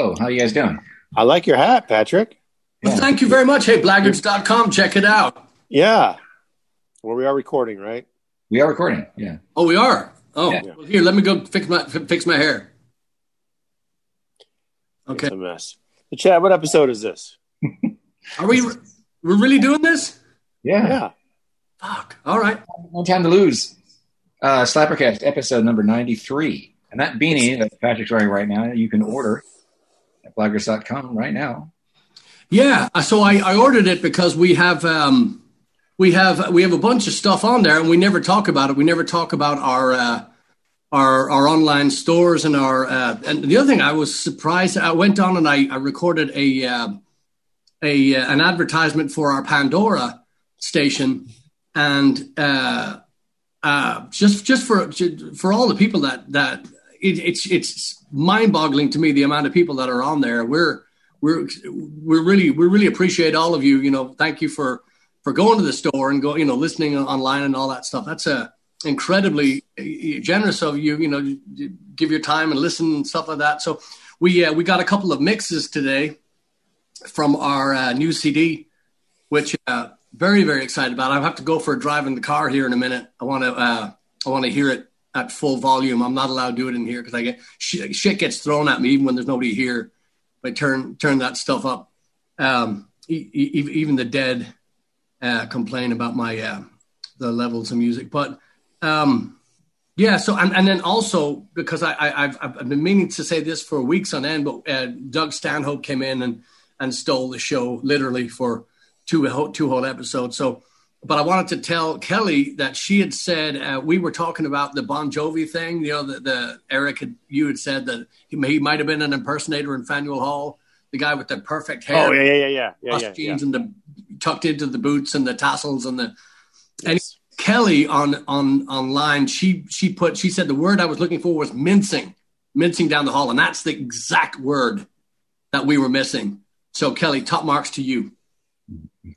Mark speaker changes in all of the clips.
Speaker 1: Oh, how you guys doing?
Speaker 2: I like your hat, Patrick.
Speaker 3: Well, thank you very much. Hey, blaggards.com, check it out.
Speaker 2: Yeah. Well, we are recording, right?
Speaker 1: We are recording. Yeah.
Speaker 3: Oh, we are. Oh,
Speaker 1: Yeah.
Speaker 3: well, here, let me go fix my fix my hair. Okay.
Speaker 2: It's a mess. So, Chad, what episode is this?
Speaker 3: Are we we're really doing this?
Speaker 1: Yeah.
Speaker 2: Yeah.
Speaker 3: Fuck. All right.
Speaker 1: No time to lose. Uh, Slappercast episode number 93. And that beanie that Patrick's wearing right now, you can order at blaggards.com right now.
Speaker 3: Yeah. uh, So I, I ordered it because we have um we have we have a bunch of stuff on there and we never talk about it. We never talk about our uh our our online stores and our uh and the other thing I was surprised I went on and I, I recorded a uh, a uh, an advertisement for our Pandora station and uh uh just just for for all the people that that it, it's it's mind-boggling to me the amount of people that are on there. We're we're we're really we really appreciate all of you you know thank you for for going to the store and go you know listening online and all that stuff. That's a incredibly generous of you you know give your time and listen and stuff like that. So we uh, we got a couple of mixes today from our uh, new cd which uh very very excited about. I have to go for a drive in the car here in a minute. I want to uh i want to hear it at full volume i'm not allowed to do it in here because i get shit, shit gets thrown at me even when there's nobody here I turn turn that stuff up. Um, e- e- even the dead uh, complain about my uh, the levels of music, but um, yeah. So and, and then also because I, I I've, I've been meaning to say this for weeks on end, but uh, Doug Stanhope came in and and stole the show literally for two two whole episodes. So. But I wanted to tell Kelly that she had said uh, we were talking about the Bon Jovi thing. You know, the, the Eric had you had said that he, he might have been an impersonator in Faneuil Hall, the guy with the perfect hair
Speaker 2: Oh, yeah, yeah, yeah, yeah. Yeah,
Speaker 3: plus
Speaker 2: yeah, yeah.
Speaker 3: jeans and the tucked into the boots and the tassels and the and
Speaker 2: Yes.
Speaker 3: Kelly on on online she she put she said the word I was looking for was mincing mincing down the hall and that's the exact word that we were missing so Kelly top marks to you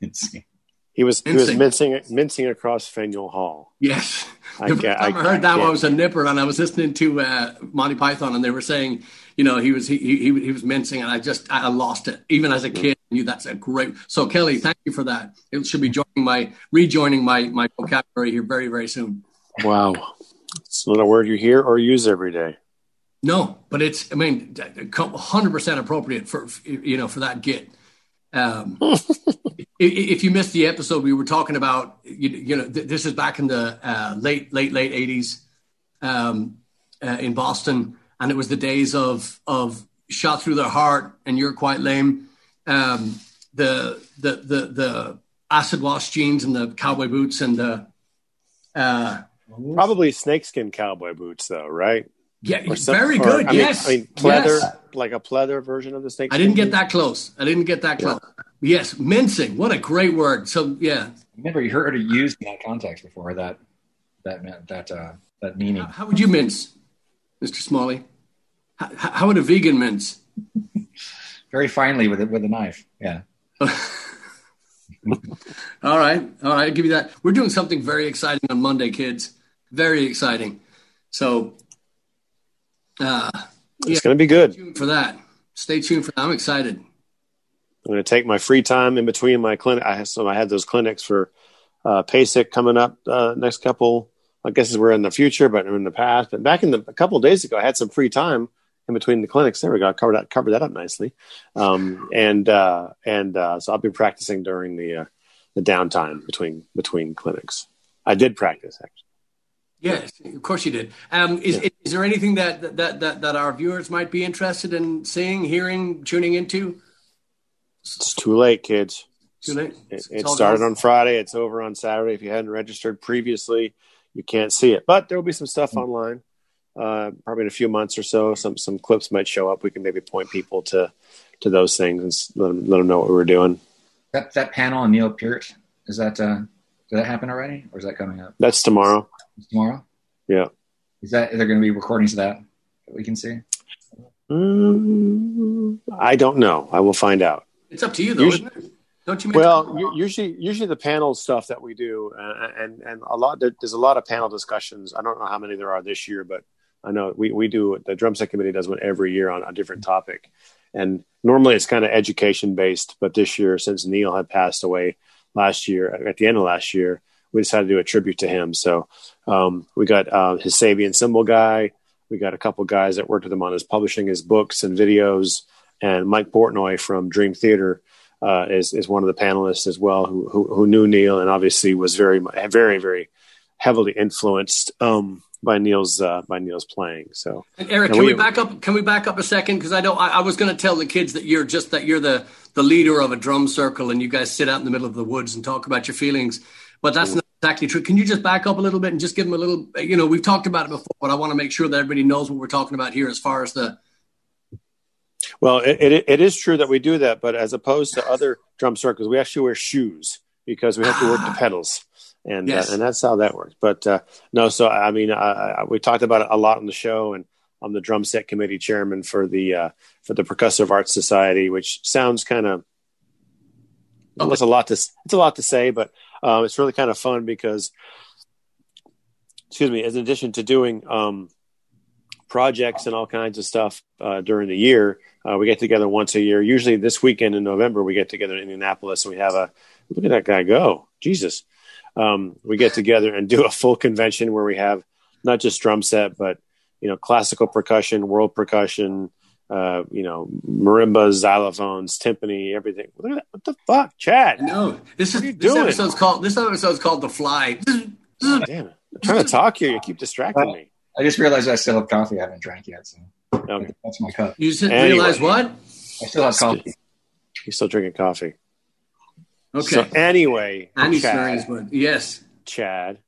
Speaker 2: He was he was
Speaker 3: Mincing.
Speaker 2: mincing mincing across Faneuil Hall.
Speaker 3: yes
Speaker 2: I
Speaker 3: the first
Speaker 2: get-
Speaker 3: time I,
Speaker 2: I-
Speaker 3: heard
Speaker 2: I
Speaker 3: that
Speaker 2: get-
Speaker 3: I was a nipper and I was listening to uh, Monty Python and they were saying you know he was he, he he was mincing and I just I lost it even as a kid I knew that's a great so Kelly thank you for that it should be joining my rejoining my my vocabulary here very very soon
Speaker 2: Wow. It's not a word you hear or use every day.
Speaker 3: No, but it's I mean, hundred percent appropriate for you know for that git. Um, if, you missed the episode, we were talking about you, you know th- this is back in the uh, late late late eighties um, uh, in Boston, and it was the days of of shot through the heart and you're quite lame. Um, the the the the acid wash jeans and the cowboy boots and the uh,
Speaker 2: Probably snakeskin cowboy boots, though, right?
Speaker 3: Yeah,
Speaker 2: Or some-
Speaker 3: very
Speaker 2: or,
Speaker 3: good.
Speaker 2: I mean,
Speaker 3: yes,
Speaker 2: I mean, pleather,
Speaker 3: Yes.
Speaker 2: like a pleather version of the snake.
Speaker 3: I didn't get that close. I didn't get that close. Yes, mincing. What a great word. So yeah,
Speaker 1: I've never heard it used in that context before. That that meant that uh, that meaning.
Speaker 3: how, how would you mince, Mr. Smalley? How, how would a vegan mince?
Speaker 1: Very finely with it with a knife. Yeah.
Speaker 3: All right, all right. I'll give you that. We're doing something very exciting on Monday, kids. Very exciting. So, uh,
Speaker 2: It's going to be good.
Speaker 3: stay tuned for that. Stay tuned for that. I'm excited.
Speaker 2: I'm going to take my free time in between my clinic. I so I had those clinics for uh, PASIC coming up uh, next couple. I guess is we're in the future, but in the past. But back in the a couple of days ago, I had some free time in between the clinics. There we go. I covered that covered that up nicely. Um, and uh, and uh, so I'll be practicing during the uh, the downtime between between clinics. I did practice actually.
Speaker 3: Yes, of course you did. Um, is, is there anything that, that that that our viewers might be interested in seeing, hearing, tuning into?
Speaker 2: It's too late, kids.
Speaker 3: Too late.
Speaker 2: It, it started
Speaker 3: gone.
Speaker 2: on Friday. It's over on Saturday. If you hadn't registered previously, you can't see it. But there will be some stuff online. Uh, probably in a few months or so, some some clips might show up. We can maybe point people to to those things and let them, let them know what we were doing.
Speaker 1: That that panel on Neil Peart is that uh, did that happen already or is that coming up
Speaker 2: That's tomorrow.
Speaker 1: tomorrow?
Speaker 2: Yeah.
Speaker 1: Is that are there going to be recordings of that that we can see?
Speaker 2: Mm, I don't know. I will find out.
Speaker 3: It's up to you, though,
Speaker 2: Usually-
Speaker 3: isn't it? Don't you?
Speaker 2: Well, u- usually, usually the panel stuff that we do, uh, and and a lot there's a lot of panel discussions. I don't know how many there are this year, but I know we we do the drum set committee does one every year on a different topic, and normally it's kind of education based, but this year, since Neil had passed away last year, at the end of last year, we decided to do a tribute to him. So um, we got uh, his Sabian cymbal guy. We got a couple guys that worked with him on his publishing his books and videos, and Mike Portnoy from Dream Theater uh, is is one of the panelists as well, who, who, who knew Neil and obviously was very very very heavily influenced um, by Neil's uh, by Neil's playing. So,
Speaker 3: and Eric, can we, we, back up? Can we back up a second? Because I know I, I was going to tell the kids that you're just that you're the the leader of a drum circle, and you guys sit out in the middle of the woods and talk about your feelings. But that's not exactly true. Can you just back up a little bit and just give them a little? You know, we've talked about it before, but I want to make sure that everybody knows what we're talking about here as far as the.
Speaker 2: Well, it, it, it is true that we do that, but as opposed to other drum circles, we actually wear shoes because we have to work the pedals and uh, yes. uh, and that's how that works. But uh, no, so I mean, I, I, we talked about it a lot on the show, and I'm the drum set committee chairman for the uh, for the Percussive Arts Society, which sounds kind of it's a lot to it's a lot to say, but um, it's really kind of fun because, excuse me, as in addition to doing um, projects and all kinds of stuff uh, during the year, uh, we get together once a year. Usually, this weekend in November, we get together in Indianapolis, and we have a look at that guy go, Jesus. Um, we get together and do a full convention where we have not just drum set, but you know, classical percussion, world percussion, uh, you know, marimbas, xylophones, timpani, everything. Look at that. What the fuck, Chad?
Speaker 3: No, this is this doing? episode's called this episode's called The Fly.
Speaker 2: Oh, damn it. I'm trying to talk here. You keep distracting me.
Speaker 1: I just realized I still have coffee I haven't drank yet. So okay. that's my cup.
Speaker 3: You anyway, realize what?
Speaker 1: I still have coffee.
Speaker 2: You're still drinking coffee.
Speaker 3: Okay.
Speaker 2: So anyway,
Speaker 3: Andy Chad, but yes,
Speaker 2: Chad.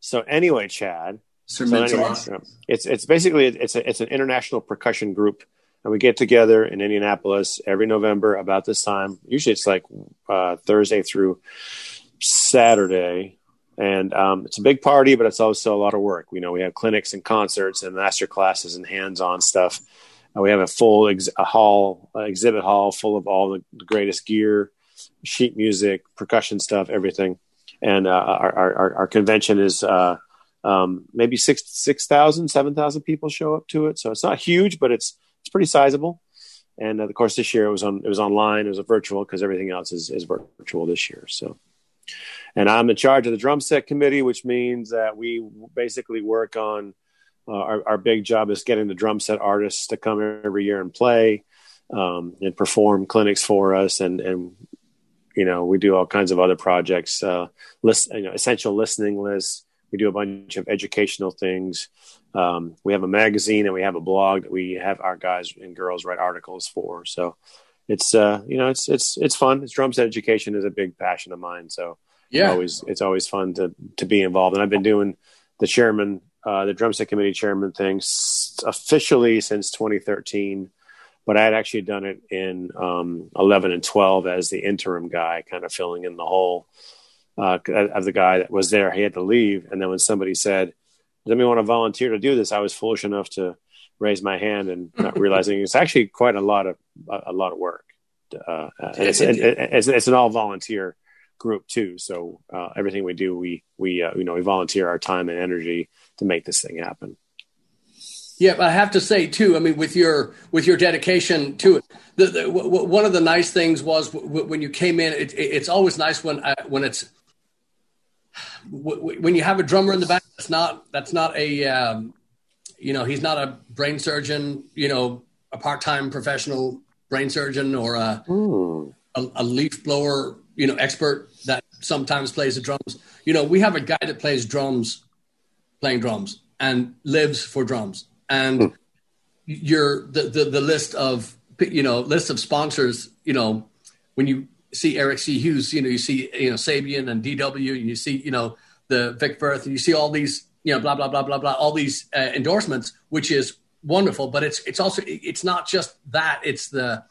Speaker 2: So anyway, Chad.
Speaker 3: Sir so anyway,
Speaker 2: it's it's basically it's a, it's an international percussion group, and we get together in Indianapolis every November about this time. Usually, it's like uh, Thursday through Saturday, and um, it's a big party, but it's also a lot of work. You know, we have clinics and concerts and master classes and hands-on stuff. Uh, we have a full ex- a hall, uh, exhibit hall full of all the, the greatest gear sheet music, percussion stuff, everything. And uh, our, our, our convention is uh, um, maybe six six thousand, seven thousand people show up to it. So it's not huge, but it's it's pretty sizable. And uh, of course, this year it was on it was online. It was virtual because everything else is is virtual this year. So, and I'm in charge of the drum set committee, which means that we basically work on uh, our, our big job is getting the drum set artists to come every year and play um, and perform clinics for us and and you know, we do all kinds of other projects, uh, list, you know, essential listening lists. We do a bunch of educational things. Um, we have a magazine and we have a blog that we have our guys and girls write articles for. So it's, uh, you know, it's, it's, it's fun. It's drum set education is a big passion of mine. So yeah, it's always, it's always fun to, to be involved. And I've been doing the chairman, uh, the drum set committee chairman thing officially since 2013 but I had actually done it in um, 11 and 12 as the interim guy, kind of filling in the hole uh, of the guy that was there. He had to leave. And then when somebody said, Does anybody want to volunteer to do this? I was foolish enough to raise my hand and not realizing it's actually quite a lot of a, lot of work. Uh, it's, it's, it's, an all volunteer group too. So uh, everything we do, we we uh, you know we volunteer our time and energy to make this thing happen.
Speaker 3: Yeah, I have to say too. I mean, with your with your dedication to it, the, the, w- w- one of the nice things was w- when you came in. It, it, it's always nice when uh, when it's when you have a drummer in the back. That's not that's not a um, you know he's not a brain surgeon. You know, a part time professional brain surgeon or a, a, a leaf blower. You know, expert that sometimes plays the drums. You know, we have a guy that plays drums, playing drums, and lives for drums and hmm. your the, the the list of you know list of sponsors you know when you see Eric C. Hughes, you know, you see, you know, Sabian and DW, and you see, you know, the Vic Firth, and you see all these, you know, blah, blah, blah, blah, blah, all these uh, endorsements, which is wonderful. But it's, it's also, it's not just that, it's the,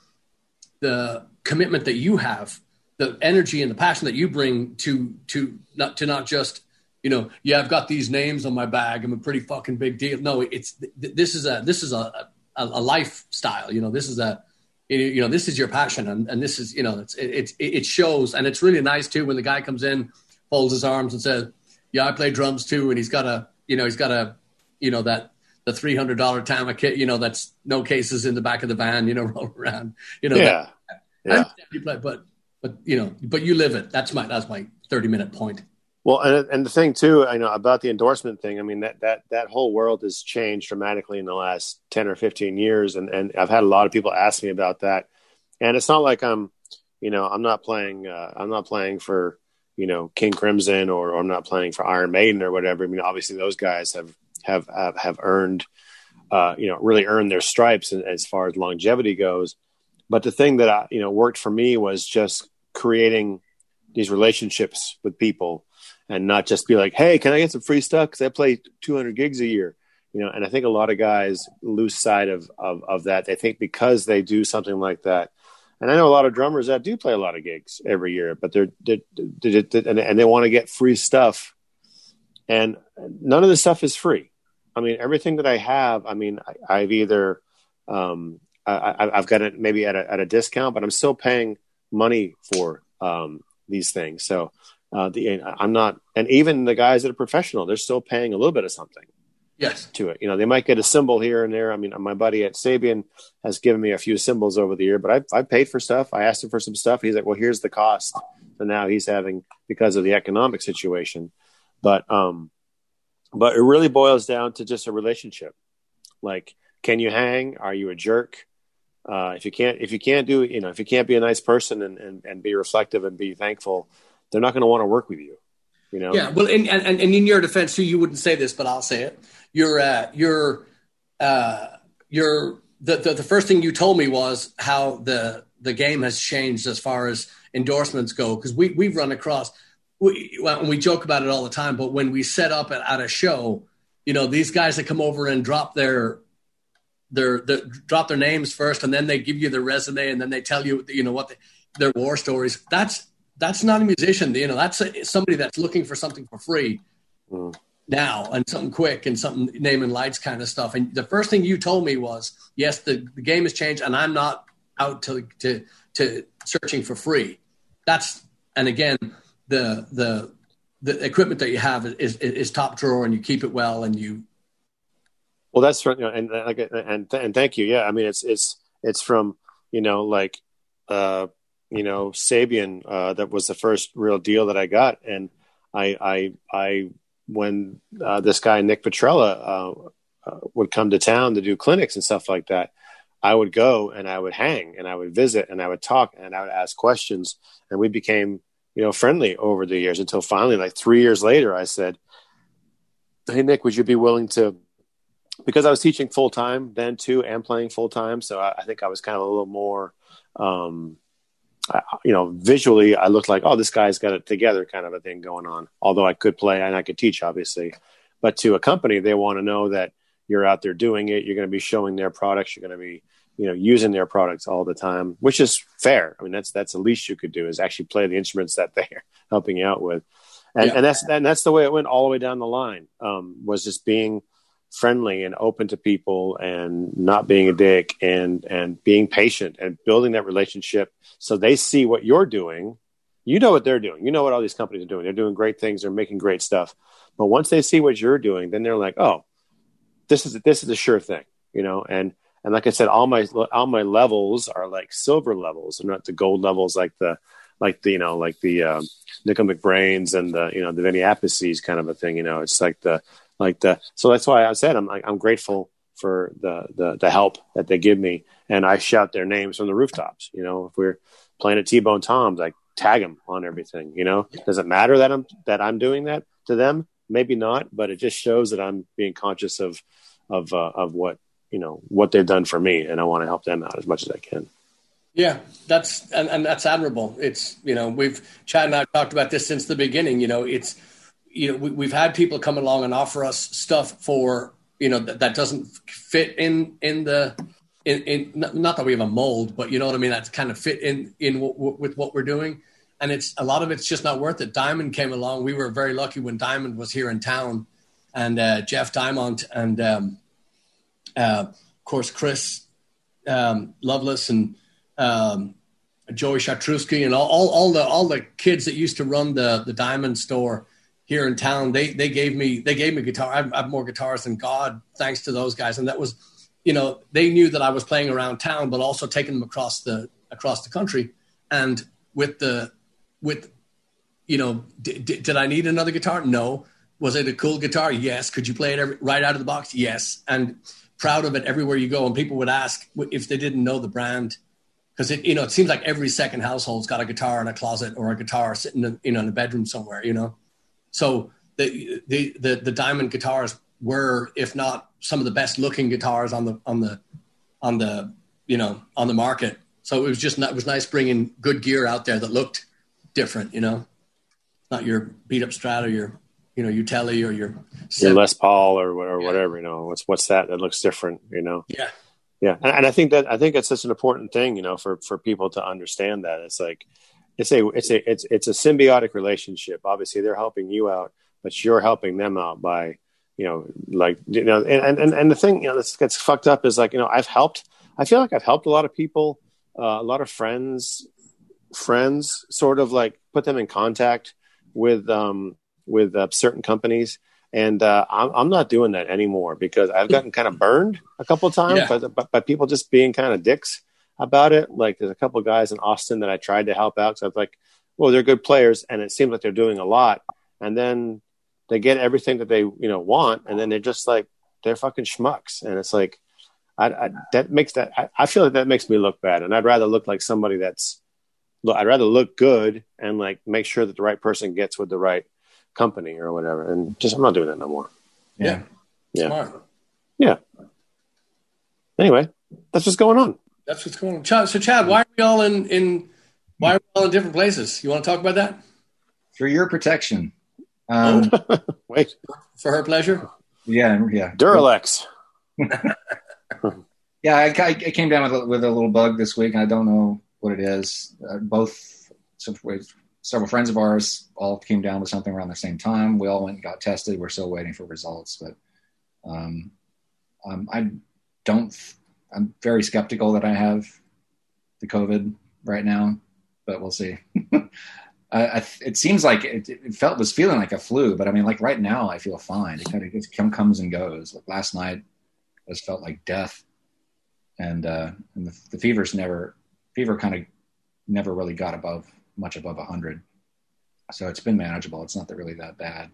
Speaker 3: the commitment that you have, the energy and the passion that you bring to, to not, to not just you know, yeah, I've got these names on my bag. I'm a pretty fucking big deal. No, it's this is a this is a a, a lifestyle. You know, this is a you know this is your passion, and, and this is you know it's it, it it shows, and it's really nice too when the guy comes in, folds his arms, and says, "Yeah, I play drums too," and he's got a you know he's got a you know that the three hundred dollar Tama kit, you know, that's no cases in the back of the van, you know, roll around, you know.
Speaker 2: Yeah,
Speaker 3: that,
Speaker 2: yeah.
Speaker 3: You play, but but you know, but you live it. That's my that's my thirty minute point.
Speaker 2: Well, and, and the thing too, I know about the endorsement thing. I mean that that that whole world has changed dramatically in the last ten or fifteen years, and and I've had a lot of people ask me about that. And it's not like I'm, you know, I'm not playing. Uh, I'm not playing for you know King Crimson or, or I'm not playing for Iron Maiden or whatever. I mean, obviously those guys have have have, have earned, uh, you know, really earned their stripes as far as longevity goes. But the thing that I, you know worked for me was just creating these relationships with people and not just be like, hey, can I get some free stuff? Because I play 200 gigs a year. You know, and I think a lot of guys lose sight of, of, of that. They think because they do something like that, and I know a lot of drummers that do play a lot of gigs every year, but they're, they're, they're, they're and they want to get free stuff, and none of the stuff is free. I mean, everything that I have, I mean, I, have either um, I, have got it maybe at a, at a discount, but I'm still paying money for um, these things. So uh, the I'm not, and even the guys that are professional, they're still paying a little bit of something.
Speaker 3: Yes.
Speaker 2: To it, you know, they might get a cymbal here and there. I mean, my buddy at Sabian has given me a few cymbals over the year, but I I paid for stuff. I asked him for some stuff. He's like, "Well, here's the cost." So now he's having because of the economic situation, but um, but it really boils down to just a relationship. Like, can you hang? Are you a jerk? Uh, if you can't, if you can't do, you know, if you can't be a nice person and and, and be reflective and be thankful, they're not going to want to work with you. You know?
Speaker 3: Yeah. Well, and, and, and in your defense too, you wouldn't say this, but I'll say it. You're, uh, you're, uh, you're, the, the, the first thing you told me was how the, the game has changed as far as endorsements go. Cause we, we've run across, we, well, we joke about it all the time, but when we set up at, at a show, you know, these guys that come over and drop their, their, their drop their names first, and then they give you their resume, and then they tell you, you know, what the, their war stories. That's that's not a musician. You know, that's a, somebody that's looking for something for free mm. now and something quick and something name and lights kind of stuff. And the first thing you told me was, yes, the, the game has changed, and I'm not out to to to searching for free. That's and again, the the the equipment that you have is, is, is top drawer, and you keep it well, and you.
Speaker 2: Well, that's you know, and and and thank you. Yeah, I mean, it's it's it's from you know like uh you know, Sabian, uh, that was the first real deal that I got. And I, I, I, when uh, this guy, Nick Petrella, uh, uh, would come to town to do clinics and stuff like that, I would go and I would hang and I would visit and I would talk and I would ask questions. And we became, you know, friendly over the years until finally, like three years later, I said, Hey, Nick, would you be willing to because I was teaching full time then too and playing full time. So I, I, think I was kind of a little more um, you know, visually, I looked like, oh, this guy's got it together, kind of a thing going on. Although I could play and I could teach, obviously, but to a company, they want to know that you're out there doing it. You're going to be showing their products. You're going to be, you know, using their products all the time, which is fair. I mean, that's that's the least you could do is actually play the instruments that they're helping you out with, and, yeah. and that's and that's the way it went all the way down the line. Um, was just being friendly and open to people and not being a dick and and being patient and building that relationship so they see what you're doing. You know what they're doing. You know what all these companies are doing. They're doing great things. They're making great stuff. But once they see what you're doing then they're like oh this is this is a sure thing you know? And and like i said all my all my levels are like silver levels. And not the gold levels like the like the you know like the um, Nicko McBrains and the you know the Vinny Appices kind of a thing. You know, it's like the like the so that's why I said I'm I'm grateful for the, the the help that they give me, and I shout their names from the rooftops. You know, if we're playing at T Bone Tom's, I tag them on everything. You know, does it matter that I'm that I'm doing that to them? Maybe not, but it just shows that I'm being conscious of of uh, of what you know what they've done for me, and I want to help them out as much as I can.
Speaker 3: Yeah, that's and, and that's admirable. It's you know we've Chad and I talked about this since the beginning. You know, it's you know, we, have had people come along and offer us stuff for, you know, that, that doesn't fit in, in the, in, in, not that we have a mold, but you know what I mean? That's kind of fit in, in w- w- with what we're doing. And it's a lot of it's just not worth it. Diamond came along. We were very lucky when Diamond was here in town and uh, Jeff Diamond and, um, uh, of course, Chris um, Loveless and um, Joey Shatruski and all, all, all, the all the kids that used to run the the Diamond store here in town, they they gave me they gave me guitar. I have more guitars than God, thanks to those guys, and that was, you know, they knew that I was playing around town, but also taking them across the across the country, and with the with, you know, d- d- did I need another guitar? No. Was it a cool guitar? Yes. Could you play it every, right out of the box? Yes. And proud of it everywhere you go. And people would ask if they didn't know the brand because it you know it seems like every second household's got a guitar in a closet or a guitar sitting in, you know in a bedroom somewhere you know so the the the, the diamond guitars were if not some of the best looking guitars on the on the on the you know on the market. So it was just it was nice bringing good gear out there that looked different you know? Not your beat up strata your you know your telly or your
Speaker 2: your Les Paul or, or whatever you know? What's what's that that looks different you know?
Speaker 3: Yeah.
Speaker 2: Yeah, and, and I think that I think it's such an important thing, you know, for for people to understand that. It's like it's a it's a it's it's a symbiotic relationship. Obviously, they're helping you out, but you're helping them out by you know like you know and and and the thing you know that gets fucked up is like you know I've helped. I feel like I've helped a lot of people, uh, a lot of friends, friends, sort of like put them in contact with um with uh, certain companies and uh, I'm, I'm, not doing that anymore because I've gotten kind of burned a couple of times yeah. by, by, by, people just being kind of dicks about it. Like there's a couple of guys in Austin that I tried to help out. So I was like, well, they're good players, and it seems like they're doing a lot. And then they get everything that they you know want, and then they're just like they're fucking schmucks. And it's like I, I, that makes that I, I feel like that makes me look bad, and I'd rather look like somebody that's look. I'd rather look good and like make sure that the right person gets with the right company or whatever. And just I'm not doing that no more.
Speaker 3: Yeah.
Speaker 2: Yeah. Smart. Yeah. Anyway, that's what's going on.
Speaker 3: That's what's going on. Chad, so Chad, why are we all in in why are we all in different places? You want to talk about that?
Speaker 1: For your protection. Um,
Speaker 2: Wait.
Speaker 3: For her pleasure?
Speaker 1: Yeah, yeah.
Speaker 2: Duralex.
Speaker 1: yeah, I, I, came down with a, with a little bug this week. I don't know what it is. Uh, both several friends of ours all came down with something around the same time. We all went and got tested. We're still waiting for results, but um, um, I don't. I'm very skeptical that I have the COVID right now, but we'll see. It seems like it, it, felt was feeling like a flu, but I mean, like right now, I feel fine. It kind of come, comes and goes. Like last night, just felt like death, and uh, and the, the fever's never fever kind of never really got above much above 100. So it's been manageable. It's not that really that bad,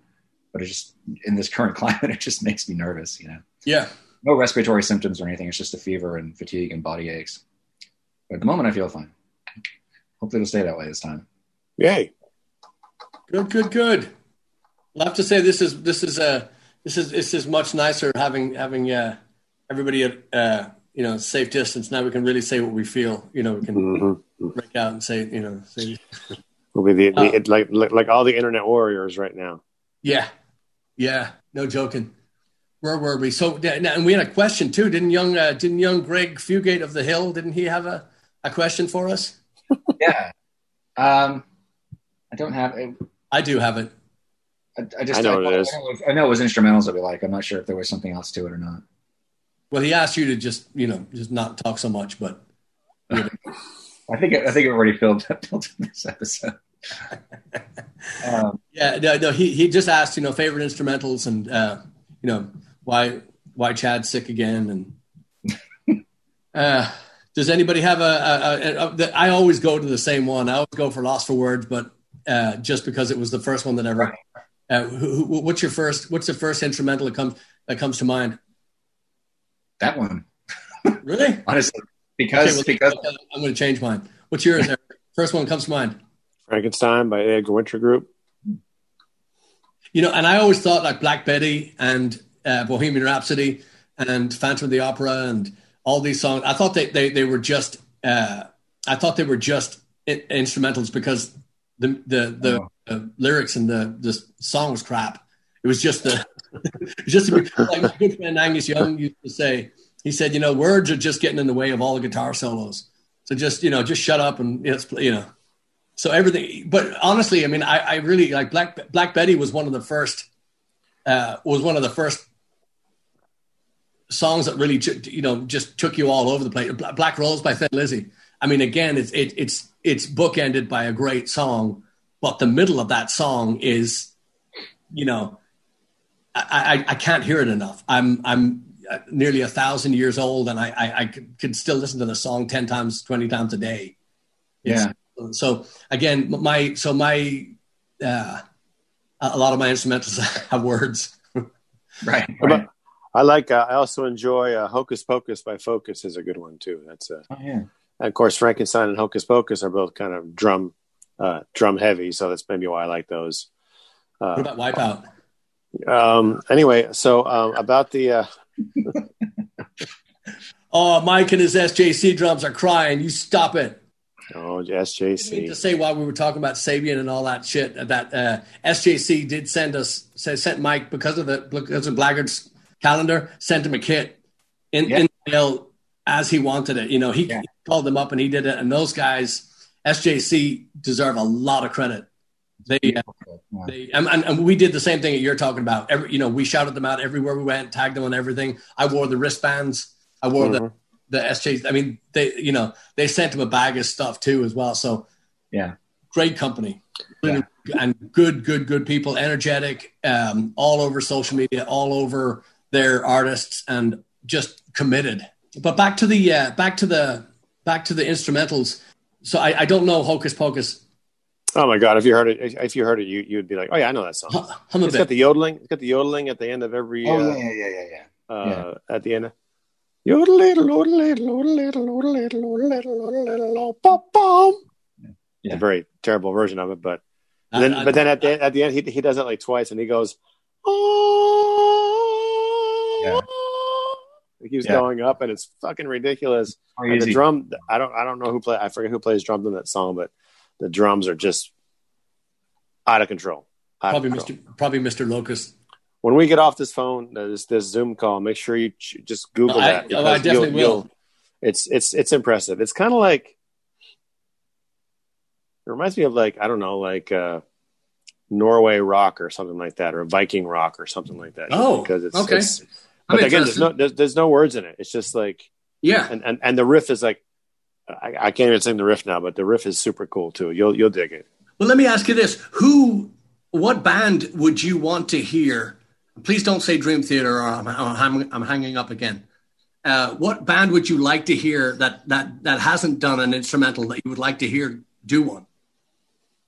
Speaker 1: but it just in this current climate, it just makes me nervous. You know.
Speaker 3: Yeah.
Speaker 1: No respiratory symptoms or anything. It's just a fever and fatigue and body aches. But at the moment, I feel fine. Hopefully, it'll stay that way this time.
Speaker 2: Yay!
Speaker 3: Good, good, good. I'll have to say this is this is a uh, this is this is much nicer having having uh, everybody at uh, you know safe distance. Now we can really say what we feel. You know, we can mm-hmm. break out and say you know say.
Speaker 2: We'll be the, the uh, like, like like all the internet warriors right now.
Speaker 3: Yeah, yeah, no joking. Where were we? So, and we had a question too. Didn't young uh, didn't young Greg Fugate of the Hill? Didn't he have a, a question for us?
Speaker 1: yeah, um, I don't have it.
Speaker 3: I do have it.
Speaker 1: I, I just I know I, what it is. I know, I know it was instrumentals. I'd be like, I'm not sure if there was something else to it or not.
Speaker 3: Well, he asked you to just you know just not talk so much, but
Speaker 1: I think I think it already filled filled this episode.
Speaker 3: um, yeah, no, no, he he just asked you know favorite instrumentals and uh, you know why why Chad's sick again and uh, does anybody have a, a, a, a, I always go to the same one. I always go for Lost for Words, but uh, just because it was the first one that ever. Uh, who, who, what's your first? What's the first instrumental that comes that comes to mind?
Speaker 1: That one.
Speaker 3: Really?
Speaker 1: Honestly, because okay, well, because
Speaker 3: I'm going to change mine. What's yours? First one comes to mind.
Speaker 2: Frankenstein by Edgar Winter Group.
Speaker 3: You know, and I always thought like Black Betty and uh, Bohemian Rhapsody and Phantom of the Opera and all these songs. I thought they they, they were just uh, I thought they were just instrumentals because the the the, oh. the lyrics and the the song was crap. It was just the just to be, like my good friend Angus Young used to say. He said, you know, words are just getting in the way of all the guitar solos. So just you know, just shut up and you know. So everything, but honestly, I mean, I, I really like Black Black Betty was one of the first uh, was one of the first songs that really you know just took you all over the place. Black Rose by Thin Lizzy. I mean, again, it's it, it's it's bookended by a great song, but the middle of that song is you know, I, I, I can't hear it enough. I'm I'm nearly a thousand years old, and I I, I could, could still listen to the song ten times, twenty times a day.
Speaker 1: Yeah.
Speaker 3: So again, my so my uh, a lot of my instrumentals have words.
Speaker 1: Right.
Speaker 2: right. I like. Uh, I also enjoy uh, "Hocus Pocus" by Focus is a good one too. That's uh,
Speaker 1: oh, yeah.
Speaker 2: of course Frankenstein and Hocus Pocus are both kind of drum uh, drum heavy, so that's maybe why I like those.
Speaker 3: Uh, what about Wipeout?
Speaker 2: Um, anyway, so um, about the. Uh,
Speaker 3: oh, Mike and his SJC drums are crying. You stop it.
Speaker 2: Oh, SJC.
Speaker 3: To say why we were talking about Sabian and all that shit, that uh, SJC did send us, sent Mike because of the because of Blaggards' calendar, sent him a kit in, yeah. in the mail as he wanted it. You know, he, yeah. he called them up and he did it. And those guys, SJC, deserve a lot of credit. They, uh, they and, and, we did the same thing that you're talking about. Every, you know, we shouted them out everywhere we went, tagged them on everything. I wore the wristbands. I wore mm-hmm. the the SJ. I mean, they you know they sent him a bag of stuff too as well. So
Speaker 1: yeah,
Speaker 3: great company yeah. and good, good, good people. Energetic, um, all over social media, all over their artists, and just committed. But back to the uh, back to the back to the instrumentals. So I, I don't know Hocus Pocus.
Speaker 2: Oh my god! If you heard it, if you heard it, you you'd be like, "Oh yeah, I know that song." Hum it's got the yodeling. It's got the yodeling at the end of every.
Speaker 1: Oh uh, yeah, yeah, yeah, yeah. Uh,
Speaker 2: yeah. At the end. Of, Yodel little, yodel little, yodel little, yodel little, yodel little, yodel little, pom pom. Yeah. A very terrible version of it, but then, I, but then at the at the end, he he does it like twice, and he goes, oh, yeah. He keeps yeah. going up, and it's fucking ridiculous. And the drum, I don't, I don't know who play. I forget who plays drums in that song, but the drums are just out of control.
Speaker 3: Out probably of control. Mr. Probably Mr. Locust
Speaker 2: when we get off this phone, this this Zoom call, make sure you ch- just Google
Speaker 3: I,
Speaker 2: that.
Speaker 3: Oh, I definitely you'll, will. You'll,
Speaker 2: it's it's it's impressive. It's kind of like it reminds me of like I don't know, like uh, Norway rock or something like that, or Viking rock or something like that.
Speaker 3: Oh,
Speaker 2: because it's
Speaker 3: okay.
Speaker 2: It's, but again, there's no there's, there's, no words in it. It's just like
Speaker 3: yeah,
Speaker 2: and and, and the riff is like I, I can't even sing the riff now, but the riff is super cool too. You'll you'll dig it.
Speaker 3: Well, let me ask you this: Who, what band would you want to hear? Please don't say Dream Theater or I'm, I'm, I'm hanging up again. Uh, what band would you like to hear that that that hasn't done an instrumental that you would like to hear do one?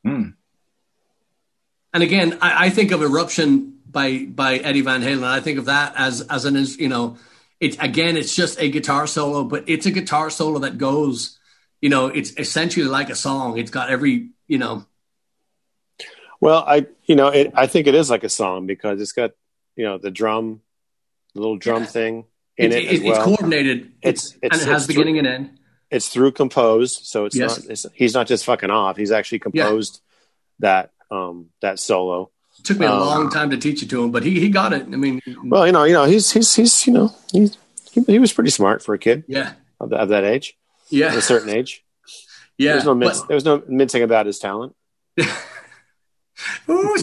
Speaker 1: Hmm.
Speaker 3: And again, I, I, think of Eruption by by Eddie Van Halen. I think of that as as an you know, it again, it's just a guitar solo, but it's a guitar solo that goes, you know, it's essentially like a song. It's got every you know.
Speaker 2: Well, I you know it. I think it is like a song because it's got you know the drum, the little drum yeah. thing in it, it,
Speaker 3: it
Speaker 2: well.
Speaker 3: It's coordinated.
Speaker 2: It's, it's
Speaker 3: and it has beginning
Speaker 2: through,
Speaker 3: and end.
Speaker 2: It's through composed, so it's
Speaker 3: yes.
Speaker 2: not. It's, he's not just fucking off. He's actually composed yeah. that um that solo.
Speaker 3: Took me a um, long time to teach it to him, but he he got it. I mean,
Speaker 2: well, you know, you know, he's he's he's you know he he, he was pretty smart for a kid.
Speaker 3: Yeah,
Speaker 2: of, the, of that age.
Speaker 3: Yeah,
Speaker 2: a certain age.
Speaker 3: Yeah,
Speaker 2: there's no mince, there was no mincing about his talent.
Speaker 3: Ooh,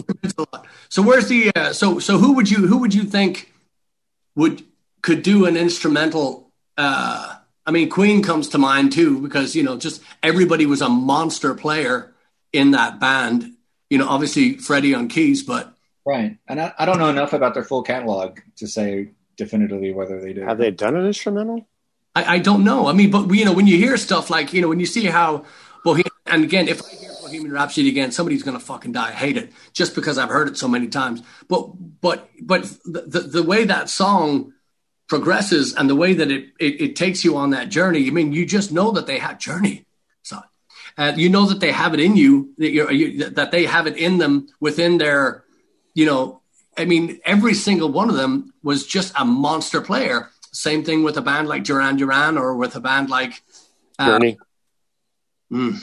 Speaker 3: so where's the uh, so so who would you who would you think would could do an instrumental? Uh, I mean, Queen comes to mind too because you know just everybody was a monster player in that band. You know, obviously Freddie on keys, but
Speaker 1: right. And I, I don't know enough about their full catalog to say definitively whether they do.
Speaker 2: Have they done an instrumental?
Speaker 3: I, I don't know. I mean, but you know, when you hear stuff like you know when you see how well, and again, if I hear Bohemian Rhapsody again, somebody's going to fucking die. I hate it just because I've heard it so many times. But but but the the, the way that song progresses and the way that it, it, it takes you on that journey. I mean, you just know that they have journey. So uh, you know that they have it in you that you're you, that they have it in them within their you know. I mean, every single one of them was just a monster player. Same thing with a band like Duran Duran or with a band like
Speaker 2: uh, Journey.
Speaker 3: Mm,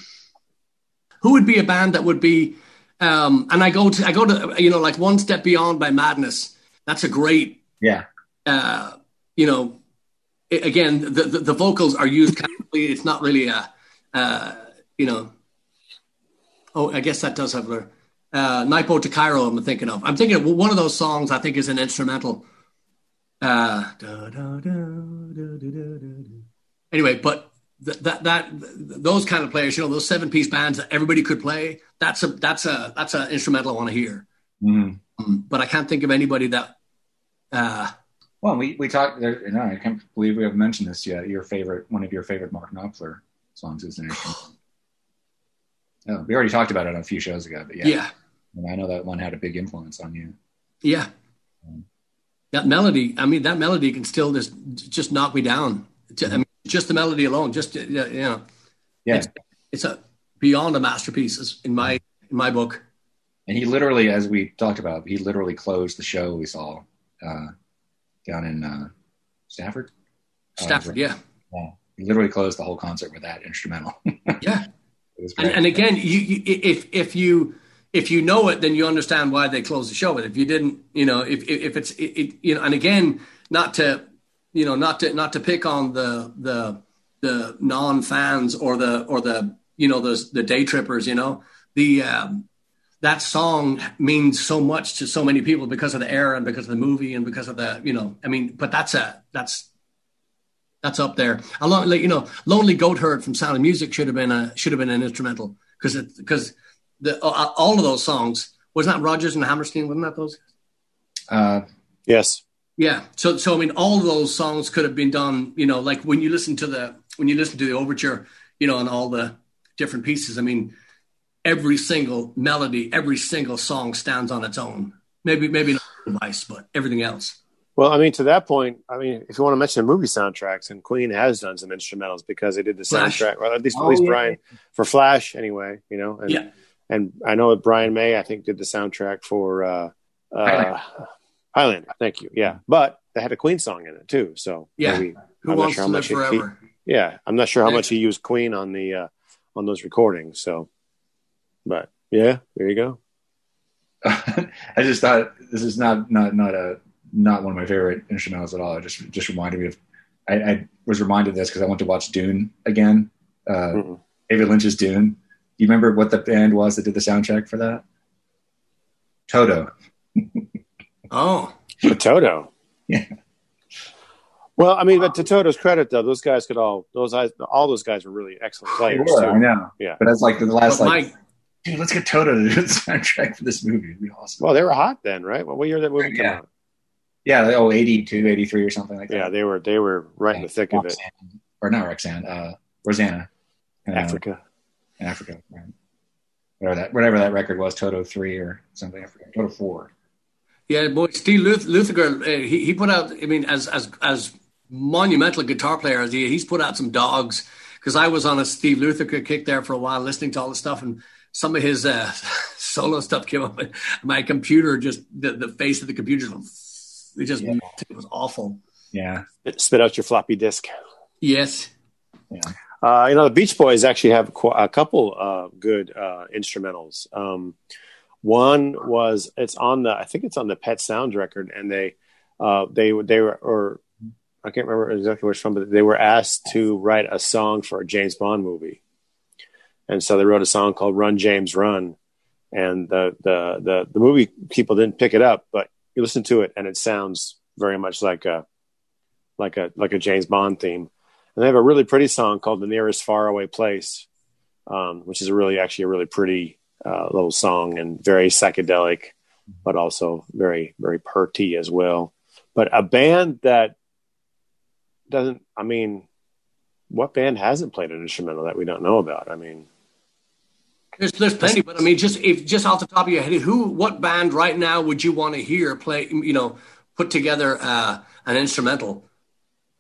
Speaker 3: who would be a band that would be um, and I go to I go to you know like one step beyond by Madness. That's a great
Speaker 1: yeah.
Speaker 3: Uh, you know, it, again the, the, the vocals are used. Casually. It's not really a uh, you know. Oh, I guess that does have a uh, Night Boat to Cairo. I'm thinking of. I'm thinking of one of those songs. I think is an instrumental. Uh, da, da, da, anyway, but that that those kind of players, you know, those seven piece bands that everybody could play. That's a that's a that's an instrumental I want to hear.
Speaker 1: Mm.
Speaker 3: Um, but I can't think of anybody that. Uh,
Speaker 1: well, we we talked. There, no, I can't believe we haven't mentioned this yet. Your favorite, one of your favorite Mark Knopfler songs is instrumental. Oh, we already talked about it a few shows ago, but yeah,
Speaker 3: yeah,
Speaker 1: and I know that one had a big influence on you.
Speaker 3: Yeah, um, that melody. I mean, that melody can still just just knock me down. I mean, just the melody alone, just you know,
Speaker 1: yeah,
Speaker 3: it's, it's a beyond a masterpiece in my in my book.
Speaker 1: And he literally, as we talked about, he literally closed the show we saw uh, down in uh, Stafford.
Speaker 3: Stafford, uh, yeah.
Speaker 1: yeah. He literally closed the whole concert with that instrumental.
Speaker 3: yeah. And, and, again, you, you, if if you if you know it, then you understand why they closed the show. But if you didn't, you know, if if it's it, it, you know, and again, not to you know, not to not to pick on the the the non fans or the or the you know the the day trippers, you know, the um, that song means so much to so many people because of the era and because of the movie and because of the you know i mean but that's a that's that's up there along like you know lonely goat herd from sound of music should have been a should have been an instrumental because because the uh, all of those songs wasn't that rodgers and hammerstein wasn't that those
Speaker 1: uh
Speaker 2: yes
Speaker 3: yeah so so i mean all of those songs could have been done you know like when you listen to the when you listen to the overture you know and all the different pieces i mean every single melody, every single song stands on its own. Maybe maybe not device, but everything else.
Speaker 2: Well, I mean, to that point, I mean, if you want to mention movie soundtracks, and Queen has done some instrumentals because they did the soundtrack, or at least,
Speaker 3: oh,
Speaker 2: at least
Speaker 3: yeah.
Speaker 2: Brian for Flash, anyway. You know, and,
Speaker 3: yeah.
Speaker 2: And I know that Brian May, I think, did the soundtrack for uh, uh,
Speaker 1: Highlander.
Speaker 2: Highlander. Thank you. Yeah, but they had a Queen song in it too. So
Speaker 3: Yeah.
Speaker 2: maybe,
Speaker 3: Who
Speaker 2: I'm not
Speaker 3: wants
Speaker 2: sure
Speaker 3: to
Speaker 2: how
Speaker 3: live
Speaker 2: much he-
Speaker 3: forever?
Speaker 2: yeah, I'm not sure how
Speaker 3: Yeah.
Speaker 2: much he used Queen on the uh, on those recordings. So, but yeah, there you go.
Speaker 1: I just thought this is not not not a not one of my favorite instrumentals at all. It just just reminded me of. I, I was reminded of this because I went to watch Dune again. Uh,
Speaker 2: Mm-mm.
Speaker 1: David Lynch's Dune. Do you remember what the band was that did the soundtrack for that? Toto.
Speaker 3: Oh,
Speaker 2: But Toto.
Speaker 1: Yeah.
Speaker 2: Well, I mean, but to Toto's credit, though, those guys could all those guys, all those guys were really excellent
Speaker 1: They
Speaker 2: players.
Speaker 1: were,
Speaker 2: too.
Speaker 1: I know.
Speaker 2: Yeah.
Speaker 1: But that's like the last
Speaker 3: but
Speaker 1: like,
Speaker 3: Mike,
Speaker 1: dude, let's get Toto to do the soundtrack for this movie. It'd be awesome.
Speaker 2: Well, they were hot then, right? What year did that movie come out?
Speaker 1: Yeah, like, oh, 82, 83 or something like that.
Speaker 2: Yeah, they were they were right in the thick of it.
Speaker 1: Or not Roxanne, uh, Rosanna. Uh,
Speaker 2: Africa.
Speaker 1: In Africa, right. Whatever that, whatever that record was, Toto 3 or something, I forget. Toto 4.
Speaker 3: yeah, boy, Steve Luth- Luther, uh, he he put out. I mean, as as as monumental guitar player as he, he's put out some dogs. Because I was on a Steve Luther kick there for a while, listening to all the stuff, and some of his uh, solo stuff came up. My computer just the, the face of the computer, it just
Speaker 1: Yeah.
Speaker 3: it was awful.
Speaker 1: Yeah.
Speaker 2: it Spit out your floppy disk.
Speaker 3: Yes,
Speaker 2: Uh, you know, the Beach Boys actually have qu- a couple uh, good uh, instrumentals. Um, one was it's on the I think it's on the Pet Sounds record, and they uh, they they were or I can't remember exactly which one, but they were asked to write a song for a James Bond movie, and so they wrote a song called "Run James Run," and the the the, the movie people didn't pick it up, but you listen to it and it sounds very much like a like a like a James Bond theme. And they have a really pretty song called "The Nearest Faraway Place," um, which is really actually a really pretty uh, little song and very psychedelic, but also very very perty as well. But a band that doesn't, I mean, what band hasn't played an instrumental that we don't know about? I mean,
Speaker 3: there's there's plenty, but I mean, just if just off the top of your head, who what band right now would you want to hear play? You know, put together uh, an instrumental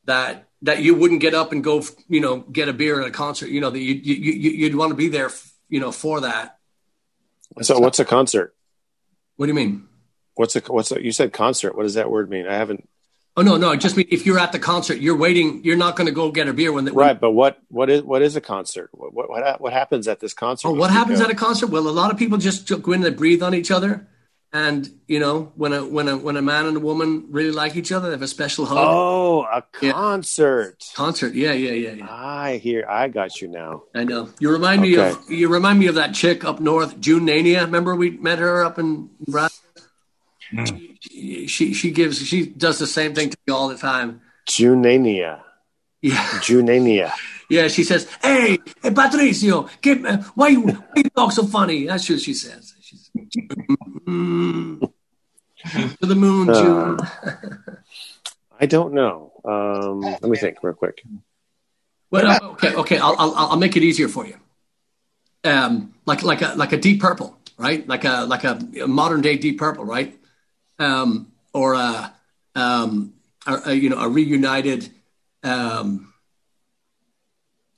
Speaker 3: that that you wouldn't get up and go, you know, get a beer at a concert. You know, that you you you- you'd want to be there, you know, for that.
Speaker 2: so what's a concert?
Speaker 3: What do you mean?
Speaker 2: What's a what's a, you said concert? What does that word mean? I haven't
Speaker 3: Oh no, no, I just mean if you're at the concert, you're waiting. You're not going to go get a beer when the when-
Speaker 2: right, but what what is what is a concert? What what what, happens at this concert?
Speaker 3: Oh, what happens at a concert? Well, a lot of people just go in and breathe on each other, and you know, when a when a when a man and a woman really like each other, they have a special hug.
Speaker 2: Oh, a
Speaker 3: Yeah.
Speaker 2: concert.
Speaker 3: Concert, yeah, yeah, yeah, yeah.
Speaker 2: I hear. I got you now.
Speaker 3: I know. You remind me of you remind me of that chick up north, June Nania. Remember we met her up in Nebraska. She, mm. She she gives she does the same thing to me all the time.
Speaker 2: Junania.
Speaker 3: Yeah,
Speaker 2: Junania.
Speaker 3: yeah. She says, "Hey, hey, Patricio, why you why you talk so funny?" That's what she says. She's, Mm. to the moon,
Speaker 2: Uh,
Speaker 3: June.
Speaker 2: I don't know. Um, let me think real quick.
Speaker 3: Well, okay, okay. I'll, I'll I'll make it easier for you. Um, like like a like a Deep Purple, right? Like a like a modern day Deep Purple, right? Um, or a, um, a, a you know a reunited. Um,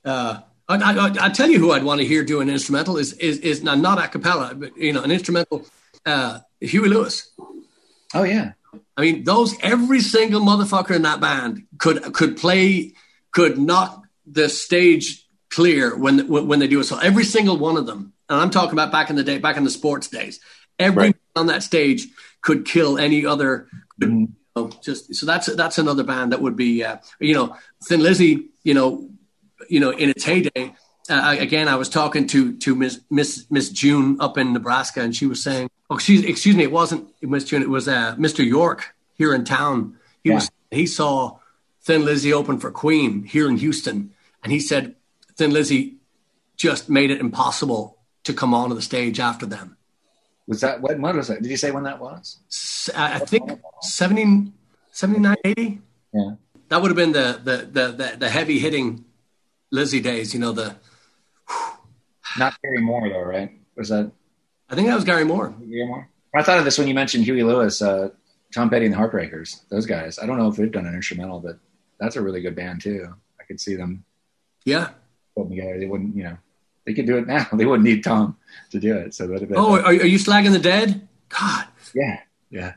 Speaker 3: uh, I, I, I tell you who I'd want to hear do an instrumental is is is not, not a cappella, but you know an instrumental. Uh, Huey Lewis.
Speaker 1: Oh yeah.
Speaker 3: I mean, those every single motherfucker in that band could could play, could knock the stage clear when when, when they do it. So every single one of them, and I'm talking about back in the day, back in the sports days, every
Speaker 2: Right.
Speaker 3: on that stage could kill any other. Could,
Speaker 1: Mhm.
Speaker 3: you know, just so that's that's another band that would be, uh, you know, Thin Lizzy, you know, you know, in its heyday. Uh, I- again, I was talking to to Miss Miss Miss June up in Nebraska, and she was saying, "Oh, excuse excuse me, it wasn't Miss June, it was uh, Mr. York here in town. He
Speaker 1: Yeah.
Speaker 3: was he saw Thin Lizzy open for Queen here in Houston, and he said Thin Lizzy just made it impossible to come onto the stage after them.
Speaker 1: Was that what? What was that? Did you say when that was?
Speaker 3: I think 70, 79, 80?
Speaker 1: Yeah.
Speaker 3: That would have been the the the the, the heavy hitting Lizzy days. You know the
Speaker 1: Not Gary Moore though, right? Was that
Speaker 3: I think that was Gary Moore.
Speaker 1: Gary Moore? I thought of this when you mentioned Huey Lewis, uh, Tom Petty and the Heartbreakers. Those guys. I don't know if they've done an instrumental, but that's a really good band too. I could see them
Speaker 3: Yeah.
Speaker 1: putting together. They wouldn't, you know, they could do it now. They wouldn't need Tom to do it. So that'd have been.
Speaker 3: Oh, are, are you slagging the dead? God,
Speaker 1: yeah, yeah.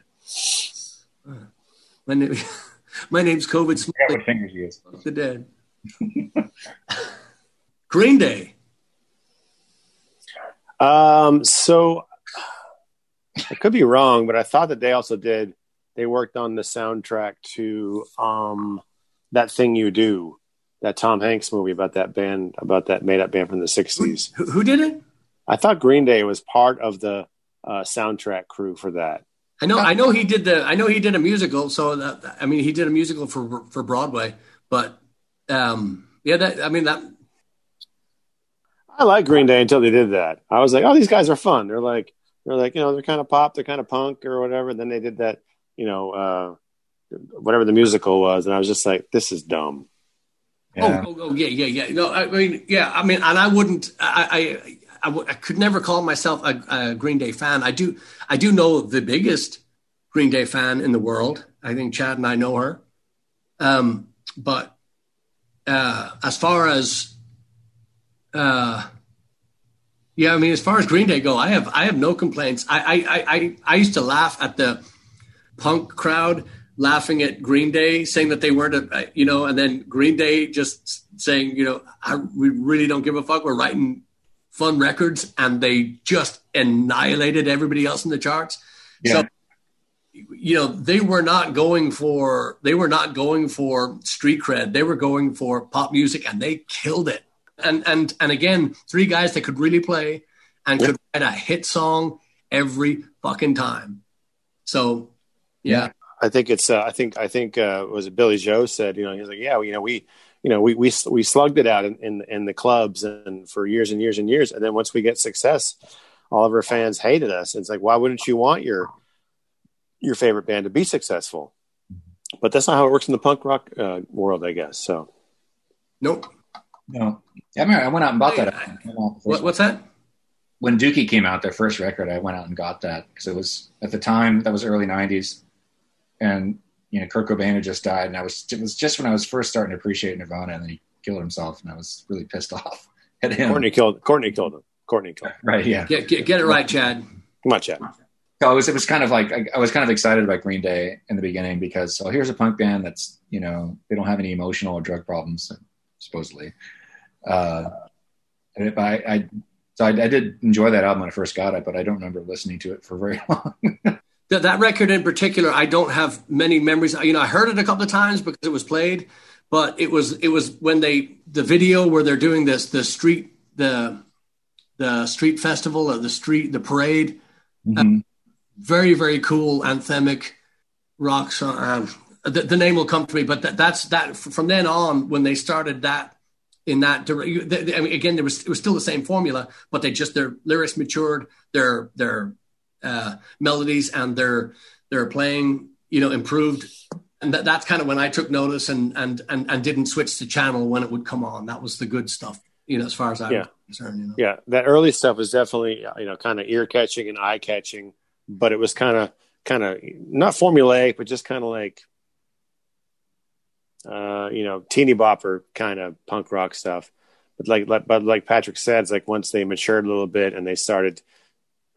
Speaker 3: my name, my name's COVID.
Speaker 1: I
Speaker 3: Smith,
Speaker 1: what fingers you use.
Speaker 3: the dead. Green Day.
Speaker 2: Um, so I could be wrong, but I thought that they also did. They worked on the soundtrack to um, that thing you do, that Tom Hanks movie about that band, about that made up band from the '60s.
Speaker 3: Who, who did it?
Speaker 2: I thought Green Day was part of the uh, soundtrack crew for that.
Speaker 3: I know, I know he did the, I know he did a musical. So that, I mean, he did a musical for for Broadway, but um, yeah, that I mean that.
Speaker 2: I like Green Day until they did that. I was like, oh, these guys are fun. They're like, they're like, you know, they're kind of pop, they're kind of punk or whatever. then they did that, you know, uh, whatever the musical was, and I was just like, this is dumb.
Speaker 1: Yeah.
Speaker 3: Oh, oh, oh, yeah, yeah, yeah. No, I mean, yeah, I mean, and I wouldn't, I, I, I, w- I could never call myself a, a Green Day fan. I do, I do know the biggest Green Day fan in the world. I think Chad and I know her. Um, but uh, as far as, uh, yeah, I mean, as far as Green Day go, I have, I have no complaints. I, I, I, I, I used to laugh at the punk crowd laughing at Green Day, saying that they weren't, a, you know, and then Green Day just saying, you know, I, we really don't give a fuck. We're writing fun records, and they just annihilated everybody else in the charts.
Speaker 1: Yeah.
Speaker 3: So, you know, they were not going for they were not going for street cred. They were going for pop music, and they killed it. And and and again, three guys that could really play and could write a hit song every fucking time. So, yeah.
Speaker 2: I think it's. Uh, I think. I think. Uh, was it Billie Joe said? You know, he was like, yeah, well, you know, we, you know, we we we slugged it out in, in in the clubs and for years and years and years, and then once we get success, all of our fans hated us. It's like, why wouldn't you want your your favorite band to be successful? But that's not how it works in the punk rock uh, world, I guess. So
Speaker 3: Nope.
Speaker 1: No. I remember I went out and bought that.
Speaker 3: Hey,
Speaker 1: Came out the first
Speaker 3: What, what's that?
Speaker 1: when Dookie came out, their first record, I went out and got that because it was at the time that was early '90s, and you know Kurt Cobain had just died, and I was it was just when I was first starting to appreciate Nirvana, and then he killed himself, and I was really pissed off at him.
Speaker 2: Courtney killed. Courtney killed him. Courtney killed. Him.
Speaker 1: Right? Yeah.
Speaker 3: Get, get, get it right, Chad.
Speaker 2: Come on, Chad.
Speaker 1: So it was it was kind of like I, I was kind of excited about Green Day in the beginning because so here's a punk band that's you know they don't have any emotional or drug problems supposedly. Uh, and I, I so I, I did enjoy that album when I first got it, but I don't remember listening to it for very long.
Speaker 3: That, that record in particular, I don't have many memories. You know, I heard it a couple of times because it was played, but it was it was when they the video where they're doing this the street the the street festival or the street the parade.
Speaker 1: Mhm.
Speaker 3: Very very cool anthemic rock song. Um, the, the name will come to me, but that, that's that from then on when they started that in that dire- you- they- they- I mean, again there was it was still the same formula, but they just their lyrics matured, their their uh, melodies and their Their playing, you know, improved, and that, that's kind of when I took notice and and and and didn't switch the channel when it would come on. That was the good stuff, you know, as far as I'm
Speaker 2: Yeah.
Speaker 3: concerned. You know?
Speaker 2: Yeah, that early stuff was definitely you know kind of ear catching and eye catching, but it was kind of kind of not formulaic, but just kind of like uh, you know teeny bopper kind of punk rock stuff. But like, like but like Patrick said, it's like once they matured a little bit and they started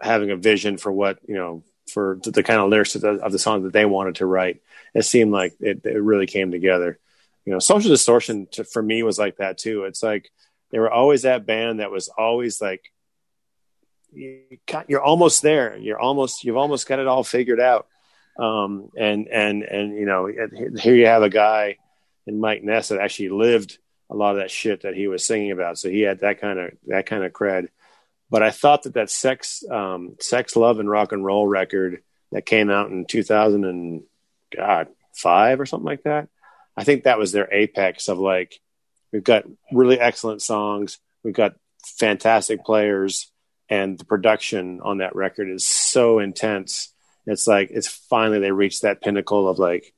Speaker 2: having a vision for what you know for the, kind of lyrics of the, of the song that they wanted to write, it seemed like it, it really came together. You know, Social Distortion to, for me was like that too. It's like they were always that band that was always like you're almost there. You're almost you've almost got it all figured out. Um, and and and you know here you have a guy in Mike Ness that actually lived a lot of that shit that he was singing about. So he had that kind of that kind of cred. But I thought that that sex um, sex love and rock and roll record that came out in 2000 and God five or something like that. I think that was their apex of like we've got really excellent songs, we've got fantastic players, and the production on that record is so intense. It's like it's finally they reached that pinnacle of like.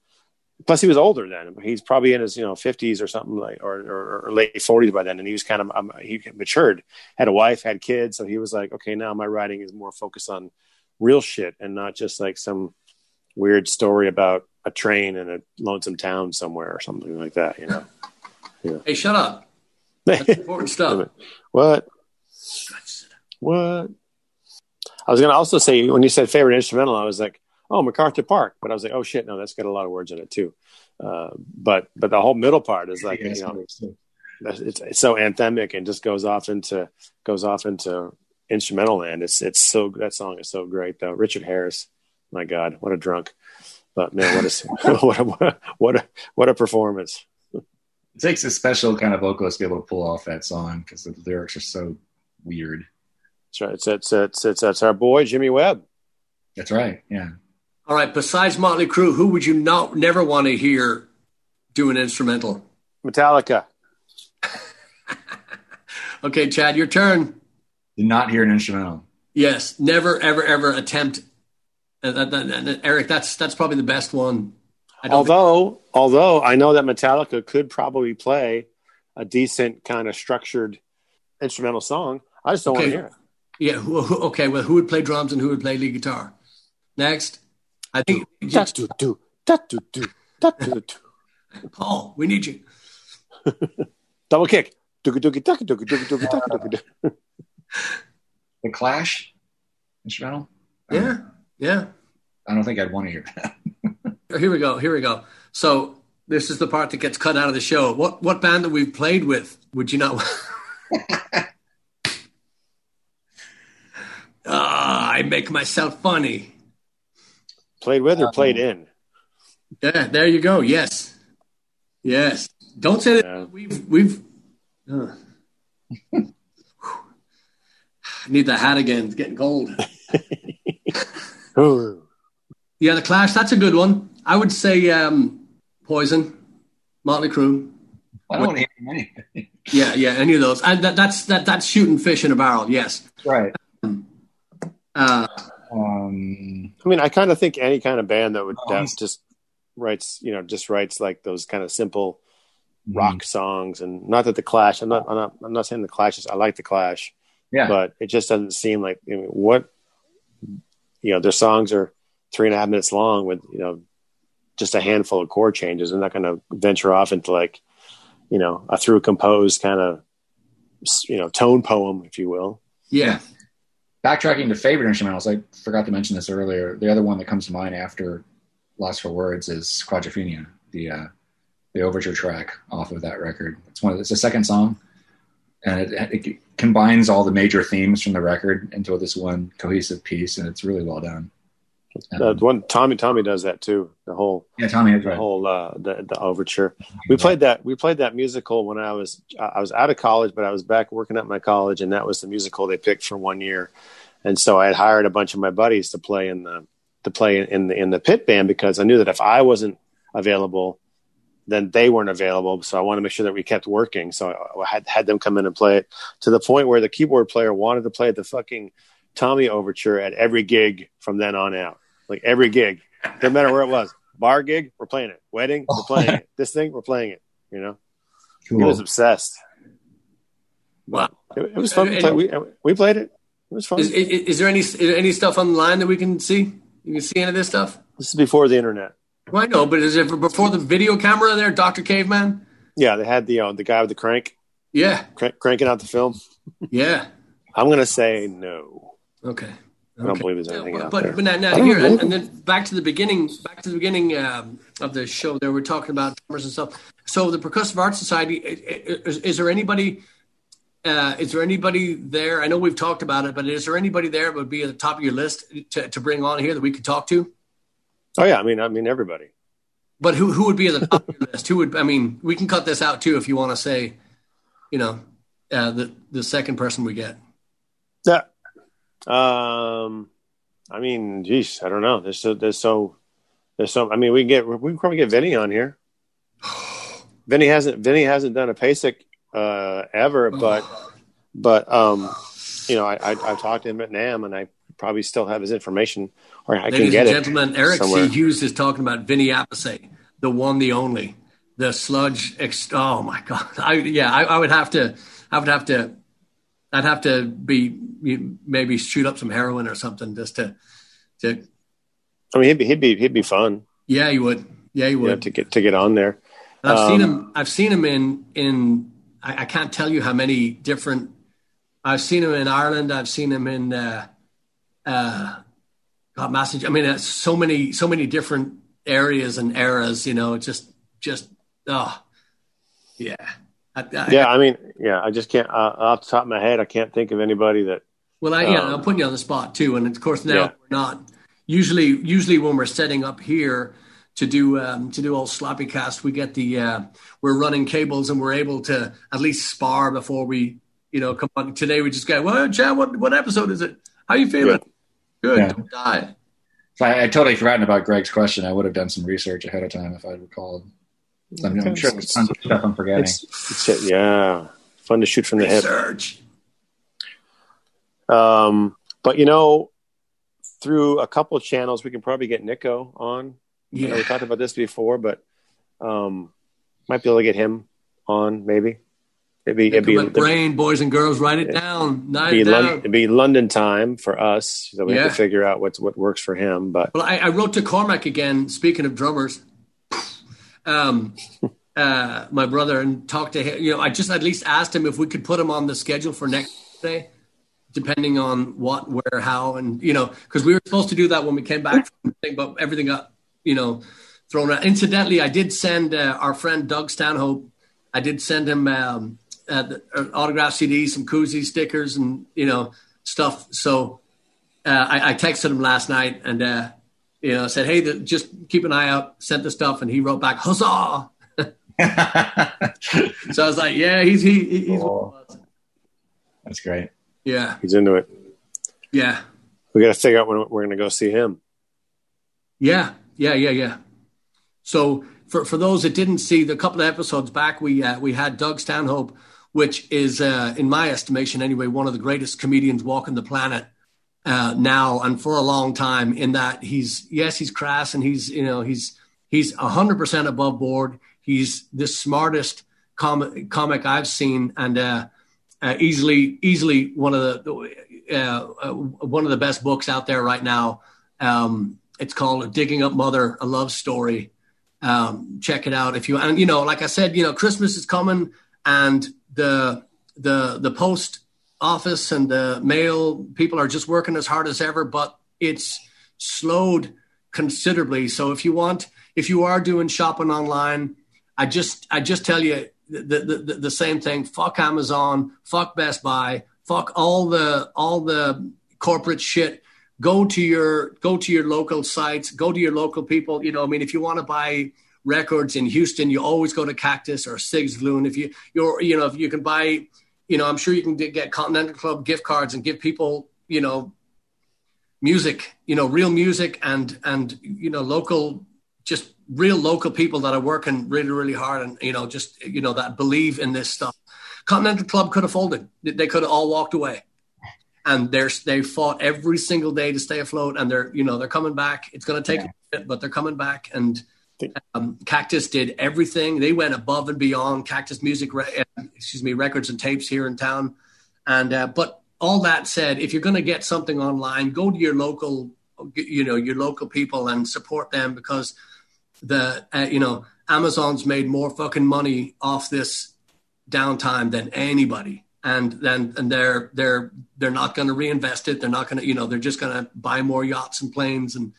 Speaker 2: Plus, he was older then. He's probably in his you know fifties or something like, or, or, or late forties by then, and he was kind of um, he matured, had a wife, had kids, so he was like, okay, now my writing is more focused on real shit and not just like some weird story about a train in a lonesome town somewhere or something like that. You know. Yeah.
Speaker 3: Hey, shut up. That's important stuff.
Speaker 2: what? What? I was going to also say when you said favorite instrumental, I was like, oh, MacArthur Park, but I was like, oh shit, no, that's got a lot of words in it too. Uh, but but the whole middle part is like, you know, it's, it's so anthemic and just goes off into goes off into instrumental land. It's it's so that song is so great though. Richard Harris, my God, what a drunk! But man, what a what a, what a what a performance!
Speaker 1: It takes a special kind of vocalist to be able to pull off that song because the lyrics are so weird.
Speaker 2: That's right. It's it's it's it's, it's our boy Jimmy Webb.
Speaker 1: That's right. Yeah.
Speaker 3: All right. Besides Motley Crue, who would you not never want to hear do an instrumental?
Speaker 2: Metallica.
Speaker 3: Okay, Chad, your turn.
Speaker 1: Did not hear an instrumental.
Speaker 3: Yes, never, ever, ever attempt. Uh, that- that- that- Eric, that's that's probably the best one. I don't think-
Speaker 2: Although although I know that Metallica could probably play a decent kind of structured instrumental song, I just don't want to hear it.
Speaker 3: yeah. Who, who- okay, well, who would play drums and who would play lead guitar? Next, I think
Speaker 2: Da-do-do, da-do-do, da-do-do.
Speaker 3: Paul. We need you.
Speaker 2: Double kick. Doogie-doogie, ducky-doogie, doogie-doogie, ducky-doogie.
Speaker 1: The Clash instrumental.
Speaker 3: Yeah, yeah.
Speaker 1: I don't think I'd want to hear that.
Speaker 3: Here we go. Here we go. So this is the part that gets cut out of the show. What what band that we've played with would you not? Ah, I make myself funny.
Speaker 2: Played with or played in?
Speaker 3: Yeah, there you go. Yes, yes. Don't say that.
Speaker 2: Yeah.
Speaker 3: We've we've. uh. Need the hat again. It's getting cold. Yeah, the Clash. That's a good one. I would say um, Poison, Motley Crue.
Speaker 1: I don't want to hear from anything.
Speaker 3: Yeah, yeah, any of those. And that, that's that that's shooting fish in a barrel. Yes.
Speaker 1: Right.
Speaker 3: Uh,
Speaker 1: Um,
Speaker 2: I mean, I kind of think any kind of band that would
Speaker 1: he's-
Speaker 2: just writes, you know, just writes like those kind of simple rock songs, and not that the Clash. I'm not. I'm not. I'm not saying the Clash is. I like the Clash,
Speaker 1: Yeah.
Speaker 2: but it just doesn't seem like I mean, what. You know, their songs are three and a half minutes long with you know just a handful of chord changes. They're not going to venture off into like you know a through composed kind of you know tone poem, if you will.
Speaker 3: yeah.
Speaker 1: Backtracking to favorite instrumentals, I forgot to mention this earlier. The other one that comes to mind after Lost for Words is Quadrophenia, the uh, the overture track off of that record. It's one. It's the second song, and it, it combines all the major themes from the record into this one cohesive piece, and it's really well done.
Speaker 2: Uh, one Tommy Tommy does that too. The whole
Speaker 1: yeah, Tommy
Speaker 2: the
Speaker 1: right.
Speaker 2: whole uh, the the overture. We played that. We played that musical when I was I was out of college, but I was back working at my college, and that was the musical they picked for one year. And so I had hired a bunch of my buddies to play in the to play in the in the pit band because I knew that if I wasn't available, then they weren't available. So I wanted to make sure that we kept working. So I had had them come in and play it to the point where the keyboard player wanted to play the fucking Tommy overture at every gig from then on out. Like every gig, no matter where it was. Bar gig, we're playing it. Wedding, we're playing it. This thing, we're playing it. You know,
Speaker 1: Cool.
Speaker 2: he was obsessed.
Speaker 3: Wow.
Speaker 2: It, it was fun. to play. We we played it. It was fun.
Speaker 3: Is, is, is there any is there any stuff online that we can see? You can see any of this stuff?
Speaker 2: This is before the internet.
Speaker 3: Well, I know, but is it before the video camera there, Doctor Caveman?
Speaker 2: Yeah, they had the uh, the guy with the crank
Speaker 3: Yeah,
Speaker 2: crank, cranking out the film.
Speaker 3: yeah.
Speaker 2: I'm gonna say no.
Speaker 3: Okay.
Speaker 2: I don't believe there's anything
Speaker 3: but,
Speaker 2: out
Speaker 3: but,
Speaker 2: there.
Speaker 3: but now, now
Speaker 2: don't
Speaker 3: here and, and then back to the beginning back to the beginning um, of the show there we're talking about drummers and stuff so the percussive arts society i- i- is, is there anybody uh, is there anybody there i know we've talked about it but is there anybody there that would be at the top of your list to, to bring on here that we could talk to
Speaker 2: Oh yeah, I mean, I mean everybody.
Speaker 3: but who, who would be at the top of your list who would i mean we can cut this out too if you want to say you know uh, the the second person we get
Speaker 2: Yeah. Um, I mean, geez, I don't know. There's so there's so there's so. I mean, we can get we can probably get Vinny on here. Vinny hasn't Vinny hasn't done a PASIC uh, ever, but but um, you know, I, I I've talked to him at NAMM, and I probably still have his information, or I can
Speaker 3: Ladies
Speaker 2: get
Speaker 3: and
Speaker 2: it.
Speaker 3: gentlemen, Eric
Speaker 2: somewhere.
Speaker 3: C. Hughes is talking about Vinny Appice, the one, the only, the sludge. Ex- oh my God! I yeah, I, I would have to, I would have to, I'd have to be maybe shoot up some heroin or something just to, to.
Speaker 2: I mean, he'd be he'd be he'd be fun,
Speaker 3: Yeah, you would. Yeah,
Speaker 2: know,
Speaker 3: would.
Speaker 2: to get to get on there.
Speaker 3: And I've seen
Speaker 2: Um,
Speaker 3: him. I've seen him in in. I, I can't tell you how many different. I've seen him in Ireland. I've seen him in. Uh, uh, God, message. I mean, uh, so many, so many different areas and eras. You know, just, just, oh, yeah, I, I,
Speaker 2: Yeah, I mean, yeah, I just can't uh, off the top of my head. I can't think of anybody that.
Speaker 3: Well, I, yeah,
Speaker 2: Um,
Speaker 3: I'm putting you on the spot too, and of course now
Speaker 2: Yeah.
Speaker 3: we're not. Usually, usually when we're setting up here to do um, to do all sloppy cast, we get the uh, we're running cables and we're able to at least spar before we, you know, come on. Today we just go, well, Chad, what what episode is it? How you feeling? Good.
Speaker 1: Yeah.
Speaker 3: Don't die.
Speaker 1: So I, I totally forgotten about Greg's question. I would have done some research ahead of time if I'd recalled. I'm, I'm sure there's tons of stuff I'm forgetting.
Speaker 2: It's, it's yeah, fun to shoot from the hip. Um, but you know, through a couple of channels, we can probably get Nicko on. You know, we talked about this before, but um, might be able to get him on. Maybe maybe it'd be,
Speaker 3: Nick brain, boys and girls, write it down. Write
Speaker 2: be
Speaker 3: it
Speaker 2: Lon-
Speaker 3: down.
Speaker 2: it'd be London time for us, so we have to figure out what's what works for him. But
Speaker 3: Well, I, I wrote to Cormac again. Speaking of drummers, um, uh, my brother, and talked to him. You know, I just at least asked him if we could put him on the schedule for next day, depending on what, where, how, and you know, because we were supposed to do that when we came back thing, but everything got you know thrown out. Incidentally, I did send uh, our friend Doug Stanhope. I did send him um, uh, the, uh, autograph CDs, some koozie stickers, and you know stuff. So uh, I, I texted him last night and uh, you know said, "Hey, the, just keep an eye out." Sent the stuff, and he wrote back, "Huzzah!" So I was like, "Yeah, he's he, he- he's
Speaker 1: Cool. That's great.
Speaker 3: yeah,
Speaker 2: he's into it.
Speaker 3: yeah,
Speaker 2: We got to figure out when we're going to go see him.
Speaker 3: yeah, yeah, yeah, yeah." So for for those that didn't see the couple of episodes back, we uh, we had Doug Stanhope, which is uh, in my estimation anyway one of the greatest comedians walking the planet. Uh, now and for a long time in that he's yes he's crass and he's you know he's he's 100% above board. He's the smartest comic comic i've seen and uh, uh, easily easily one of the uh, uh, one of the best books out there right now. Um, it's called digging up mother a love story. Um, check it out if you and you know like i said you know christmas is coming and the the the post office and the mail people are just working as hard as ever but it's slowed considerably. So if you want if you are doing shopping online i just i just tell you the the, the, same thing. Fuck amazon fuck best buy fuck all the all the corporate shit. Go to your go to your local sites go to your local people. You know i mean if you want to buy records in houston you always go to cactus or Sig's Lagoon. if you you're you know if you can buy you know i'm sure you can get continental club gift cards and give people you know music you know real music and and you know local just real local people that are working really really hard and you know just you know that believe in this stuff continental club could have folded they could have all walked away and they're they fought every single day to stay afloat, and they're you know they're coming back. It's going to take
Speaker 1: Yeah.
Speaker 3: a bit, but they're coming back. And um, Cactus did everything; they went above and beyond. Cactus Music, Re- uh, excuse me, records and tapes here in town. And uh, but all that said, if you're going to get something online, go to your local, you know, your local people and support them because the uh, you know Amazon's made more fucking money off this downtime than anybody. And then and they're they're they're not going to reinvest it. They're not going to you know they're just going to buy more yachts and planes and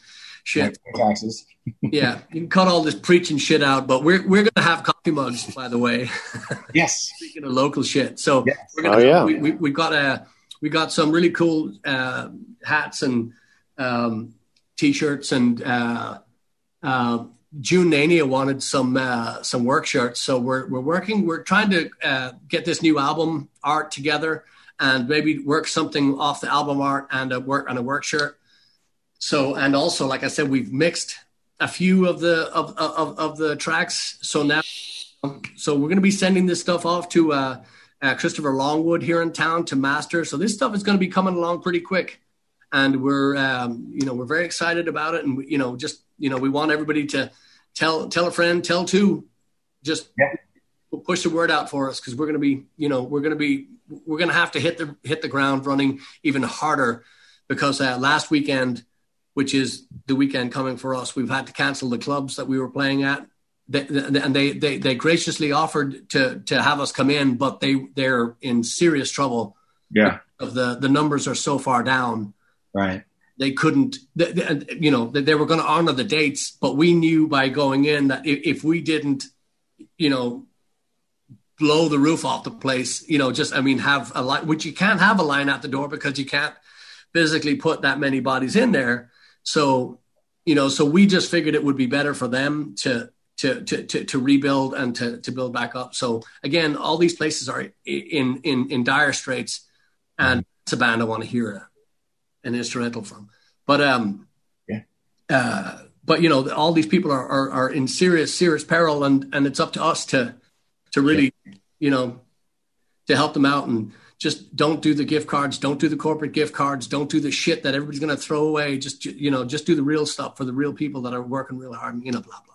Speaker 3: shit.
Speaker 1: taxes.
Speaker 3: Yeah, you can cut all this preaching shit out, but we're we're going to have coffee mugs by the way.
Speaker 1: Yes.
Speaker 3: Speaking of local shit, so
Speaker 1: Yes.
Speaker 3: we're gonna,
Speaker 2: Oh, yeah.
Speaker 3: we, we, we got a we got some really cool uh, hats and um, t-shirts and uh, uh, June Nania wanted some uh, some work shirts, so we're we're working. We're trying to uh, get this new album art together and maybe work something off the album art and a work on a work shirt. So and also, like I said, we've mixed a few of the of of, of the tracks. So now, so we're going to be sending this stuff off to uh, uh, Christopher Longwood here in town to master. So this stuff is going to be coming along pretty quick, and we're um, you know we're very excited about it, and we, you know just you know we want everybody to tell tell a friend, tell two, just
Speaker 1: Yeah.
Speaker 3: push the word out for us because we're going to be you know we're going to be we're going to have to hit the hit the ground running even harder because uh, last weekend which is the weekend coming for us. We've had to cancel the clubs that we were playing at, they, they- and they, they they graciously offered to to have us come in, but they they're in serious trouble.
Speaker 1: Yeah.
Speaker 3: Of the the numbers are so far down,
Speaker 1: Right.
Speaker 3: they couldn't. They, they- you know, they, they were going to honor the dates, but we knew by going in that if, if we didn't, you know. Blow the roof off the place, you know. Just, I mean, have a line, which you can't have a line at the door because you can't physically put that many bodies in there. So, you know, so we just figured it would be better for them to to to to, to rebuild and to to build back up. So again, all these places are in in in dire straits, and it's a band I want to hear an instrumental from. But um,
Speaker 1: Yeah.
Speaker 3: uh, but you know, all these people are, are are in serious serious peril, and and it's up to us to to really, you know, to help them out and just don't do the gift cards don't do the corporate gift cards don't do the shit that everybody's going to throw away just you know just do the real stuff for the real people that are working real hard you know blah blah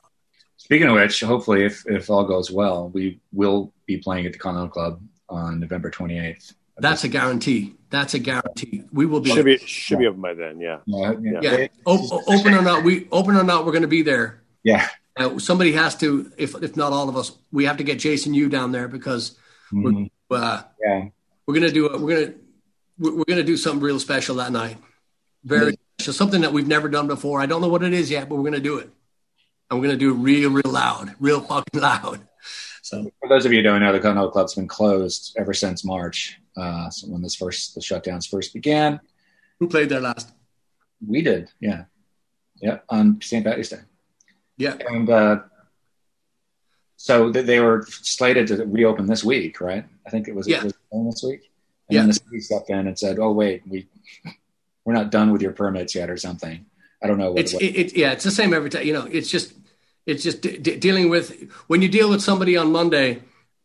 Speaker 1: Speaking of which, hopefully, if, if all goes well, we will be playing at the Continental Club on November 28th.
Speaker 3: that's a guarantee that's a guarantee we will be
Speaker 2: Should be should be open by then. Yeah.
Speaker 1: Yeah. Yeah.
Speaker 3: yeah o- open or not we open or not we're going to be there
Speaker 1: Yeah.
Speaker 3: uh, somebody has to if if not all of us we have to get jason you down there because
Speaker 1: Mhm.
Speaker 3: uh,
Speaker 1: Yeah.
Speaker 3: We're gonna do it. We're gonna we're gonna do something real special that night. Very special, something that we've never done before. I don't know what it is yet, but we're gonna do it, and we're gonna do it real, real loud, real fucking loud. So
Speaker 1: For those of you who don't know, the Continental Club's been closed ever since March. Uh, so when this first the shutdowns first began,
Speaker 3: who played there last?
Speaker 1: we did. Yeah. Yeah. On St. Patty's Day.
Speaker 3: Yeah,
Speaker 1: And uh, so they were slated to reopen this week, right? I think it was,
Speaker 3: Yeah.
Speaker 1: it was this week. And
Speaker 3: Yeah.
Speaker 1: then the city stepped in and said, "Oh wait, we we're not done with your permits yet, or something." I don't know what.
Speaker 3: it's
Speaker 1: what-
Speaker 3: it, it, yeah, it's the same every time. You know, it's just it's just de- de- dealing with when you deal with somebody on Monday.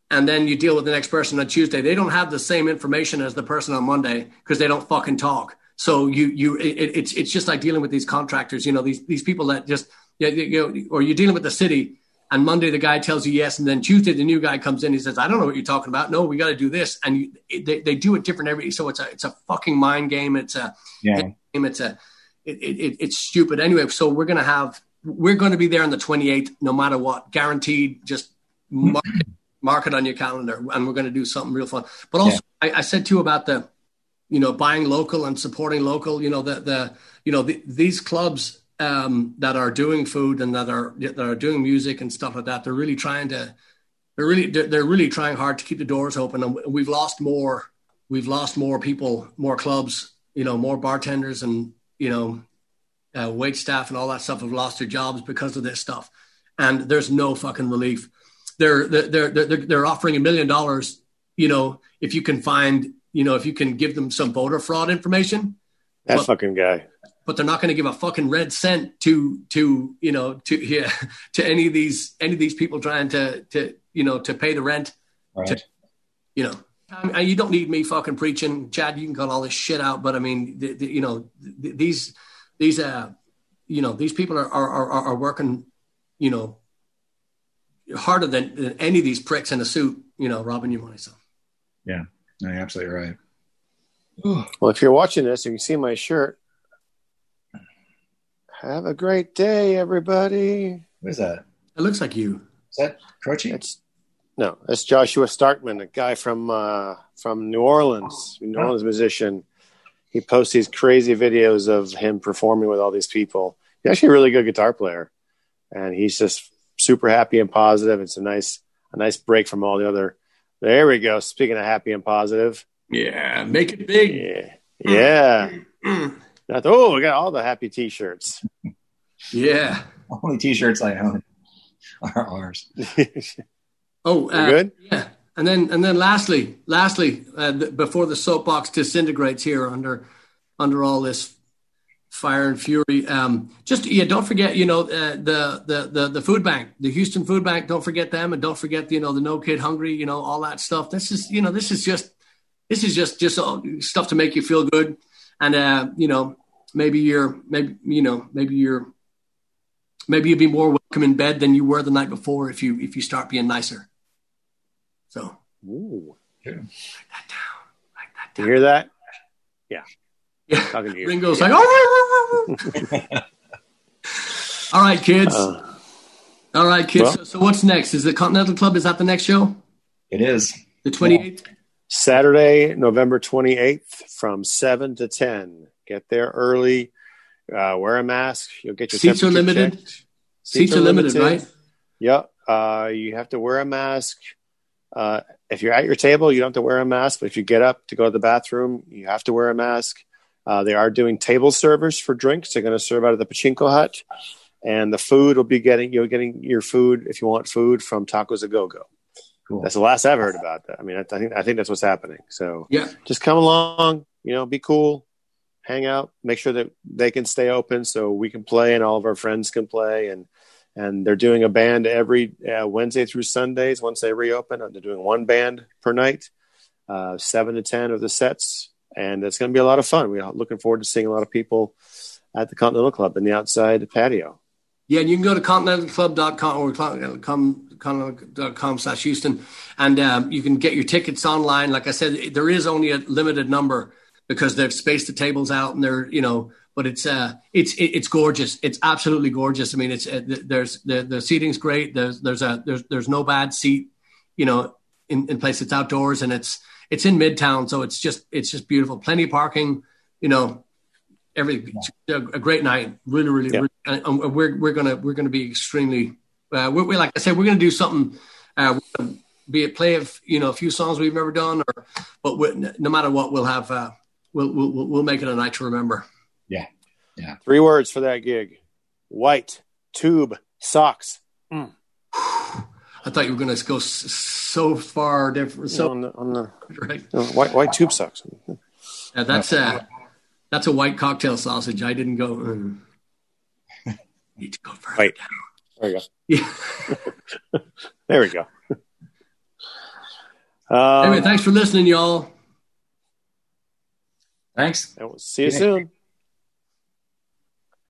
Speaker 3: And then you deal with the next person on Tuesday. They don't have the same information as the person on Monday because they don't fucking talk. So you you it, it's it's just like dealing with these contractors. You know these these people that just yeah you know or you're dealing with the city. And Monday the guy tells you yes, and then Tuesday the new guy comes in. He says, "I don't know what you're talking about. No, we got to do this." And you, they they do it different every. So it's a it's a fucking mind game. It's a
Speaker 1: yeah,
Speaker 3: game. It's a it, it, it- it's stupid anyway. So we're gonna have we're going to be there on the 28th, no matter what, guaranteed. Just mark, it- mark it on your calendar, and we're going to do something real fun. But also, I, I said too about the you know buying local and supporting local. You know the the you know the, these clubs um, that are doing food and that are that are doing music and stuff like that. They're really trying to they're really they're, really trying hard to keep the doors open, and we've lost more we've lost more people, more clubs, you know, more bartenders and you know uh, wait staff and all that stuff have lost their jobs because of this stuff, and there's no fucking relief. They're they're they're they're, offering a million dollars, you know, if you can find, you know, if you can give them some voter fraud information,
Speaker 2: That
Speaker 3: Well-
Speaker 2: fucking guy.
Speaker 3: But they're not going to give a fucking red cent to to you know to yeah to any of these any of these people trying to to you know to pay the rent
Speaker 1: right.
Speaker 3: you know I mean, you don't need me fucking preaching, Chad. You can cut all this shit out, but I mean, the, the, you know, the, these these uh, you know, these people are are are, are working, you know, harder than, than, any of these pricks in a suit. You know, robbing your money. So.
Speaker 1: Yeah, no, you're absolutely right.
Speaker 2: Well, if you're watching this, you can see my shirt. Have a great day, everybody.
Speaker 1: What is that?
Speaker 3: It looks like you.
Speaker 1: Is that Croce?
Speaker 2: It's no, it's Joshua Starkman, a guy from uh, from New Orleans, New Orleans musician. He posts these crazy videos of him performing with all these people. He's actually a really good guitar player, and he's just super happy and positive. It's a nice a nice break from all the other. There we go. Speaking of happy and positive,
Speaker 3: yeah, make it big.
Speaker 2: Yeah, yeah. Oh, we got all the happy T-shirts.
Speaker 3: Yeah,
Speaker 1: only T-shirts I own are ours.
Speaker 3: oh, uh, good. Yeah, and then and then lastly, lastly, uh, before the soapbox disintegrates here under under all this fire and fury, um, just yeah, don't forget, you know, uh, the, the the the food bank, the Houston Food Bank. Don't forget them, and don't forget, you know, the No Kid Hungry, you know, all that stuff. This is, you know, this is just this is just just stuff to make you feel good, and uh, you know, maybe you're maybe you know maybe you're maybe you'll be more welcome in bed than you were the night before if you if you start being nicer. So,
Speaker 2: Ooh.
Speaker 3: Yeah. write that down. Write that
Speaker 2: down. You hear that? Yeah.
Speaker 3: Yeah. Talking to you. Ringo's yeah. like, oh. All right, kids. Uh, All right, kids. Well, so, so, what's next? Is the Continental Club? Is that the next show?
Speaker 1: It is.
Speaker 3: The 28th? Yeah.
Speaker 2: Saturday, November 28th from 7 to 10. Get there early. Uh, wear a mask. You'll get your
Speaker 3: seats are limited. Seats, seats, are limited, limited, right?
Speaker 2: Yep. Uh, you have to wear a mask. Uh, if you're at your table, you don't have to wear a mask. But if you get up to go to the bathroom, you have to wear a mask. Uh, they are doing table servers for drinks. They're going to serve out of the Pachinko hut, and the food will be getting you're getting your food if you want food from Tacos a Go Go. Cool. That's the last I've heard about that. I mean, I, I, think I think that's what's happening. So
Speaker 3: yeah,
Speaker 2: just come along. You know, be cool, hang out, make sure that they can stay open so we can play and all of our friends can play and and they're doing a band every uh, Wednesday through Sundays. Once they reopen, they're doing one band per night, uh, seven to ten of the sets, and it's going to be a lot of fun. We're looking forward to seeing a lot of people at the Continental Club in the outside patio.
Speaker 3: Yeah, and you can go to continentalclub.com or continental.com slash Houston, and um, you can get your tickets online. Like I said, there is only a limited number because they've spaced the tables out and they're you know but it's uh it's it's gorgeous. It's absolutely gorgeous. I mean it's uh, there's the the seating's great. There's there's a there's there's no bad seat you know in, in place. It's outdoors and it's it's in midtown so it's just it's just beautiful. Plenty of parking you know every yeah. a great night really really, yeah. really and, we're we're gonna we're gonna be extremely uh, we're, we're, like i said we're gonna do something uh, be it play of you know a few songs we've never done or but no matter what we'll have uh, we'll, we'll we'll make it a night to remember.
Speaker 1: Yeah, yeah.
Speaker 2: Three words for that gig: white tube socks. Mm.
Speaker 3: I thought you were going to go so far different. So
Speaker 2: on the, on the right, white white tube socks.
Speaker 3: Yeah, that's a that's a white cocktail sausage. I didn't go. Mm. Need to go further
Speaker 2: Wait.
Speaker 3: down.
Speaker 2: There you go.
Speaker 3: Yeah.
Speaker 2: there we go.
Speaker 3: Um, anyway, thanks for listening, y'all.
Speaker 1: Thanks.
Speaker 2: And we'll see you soon.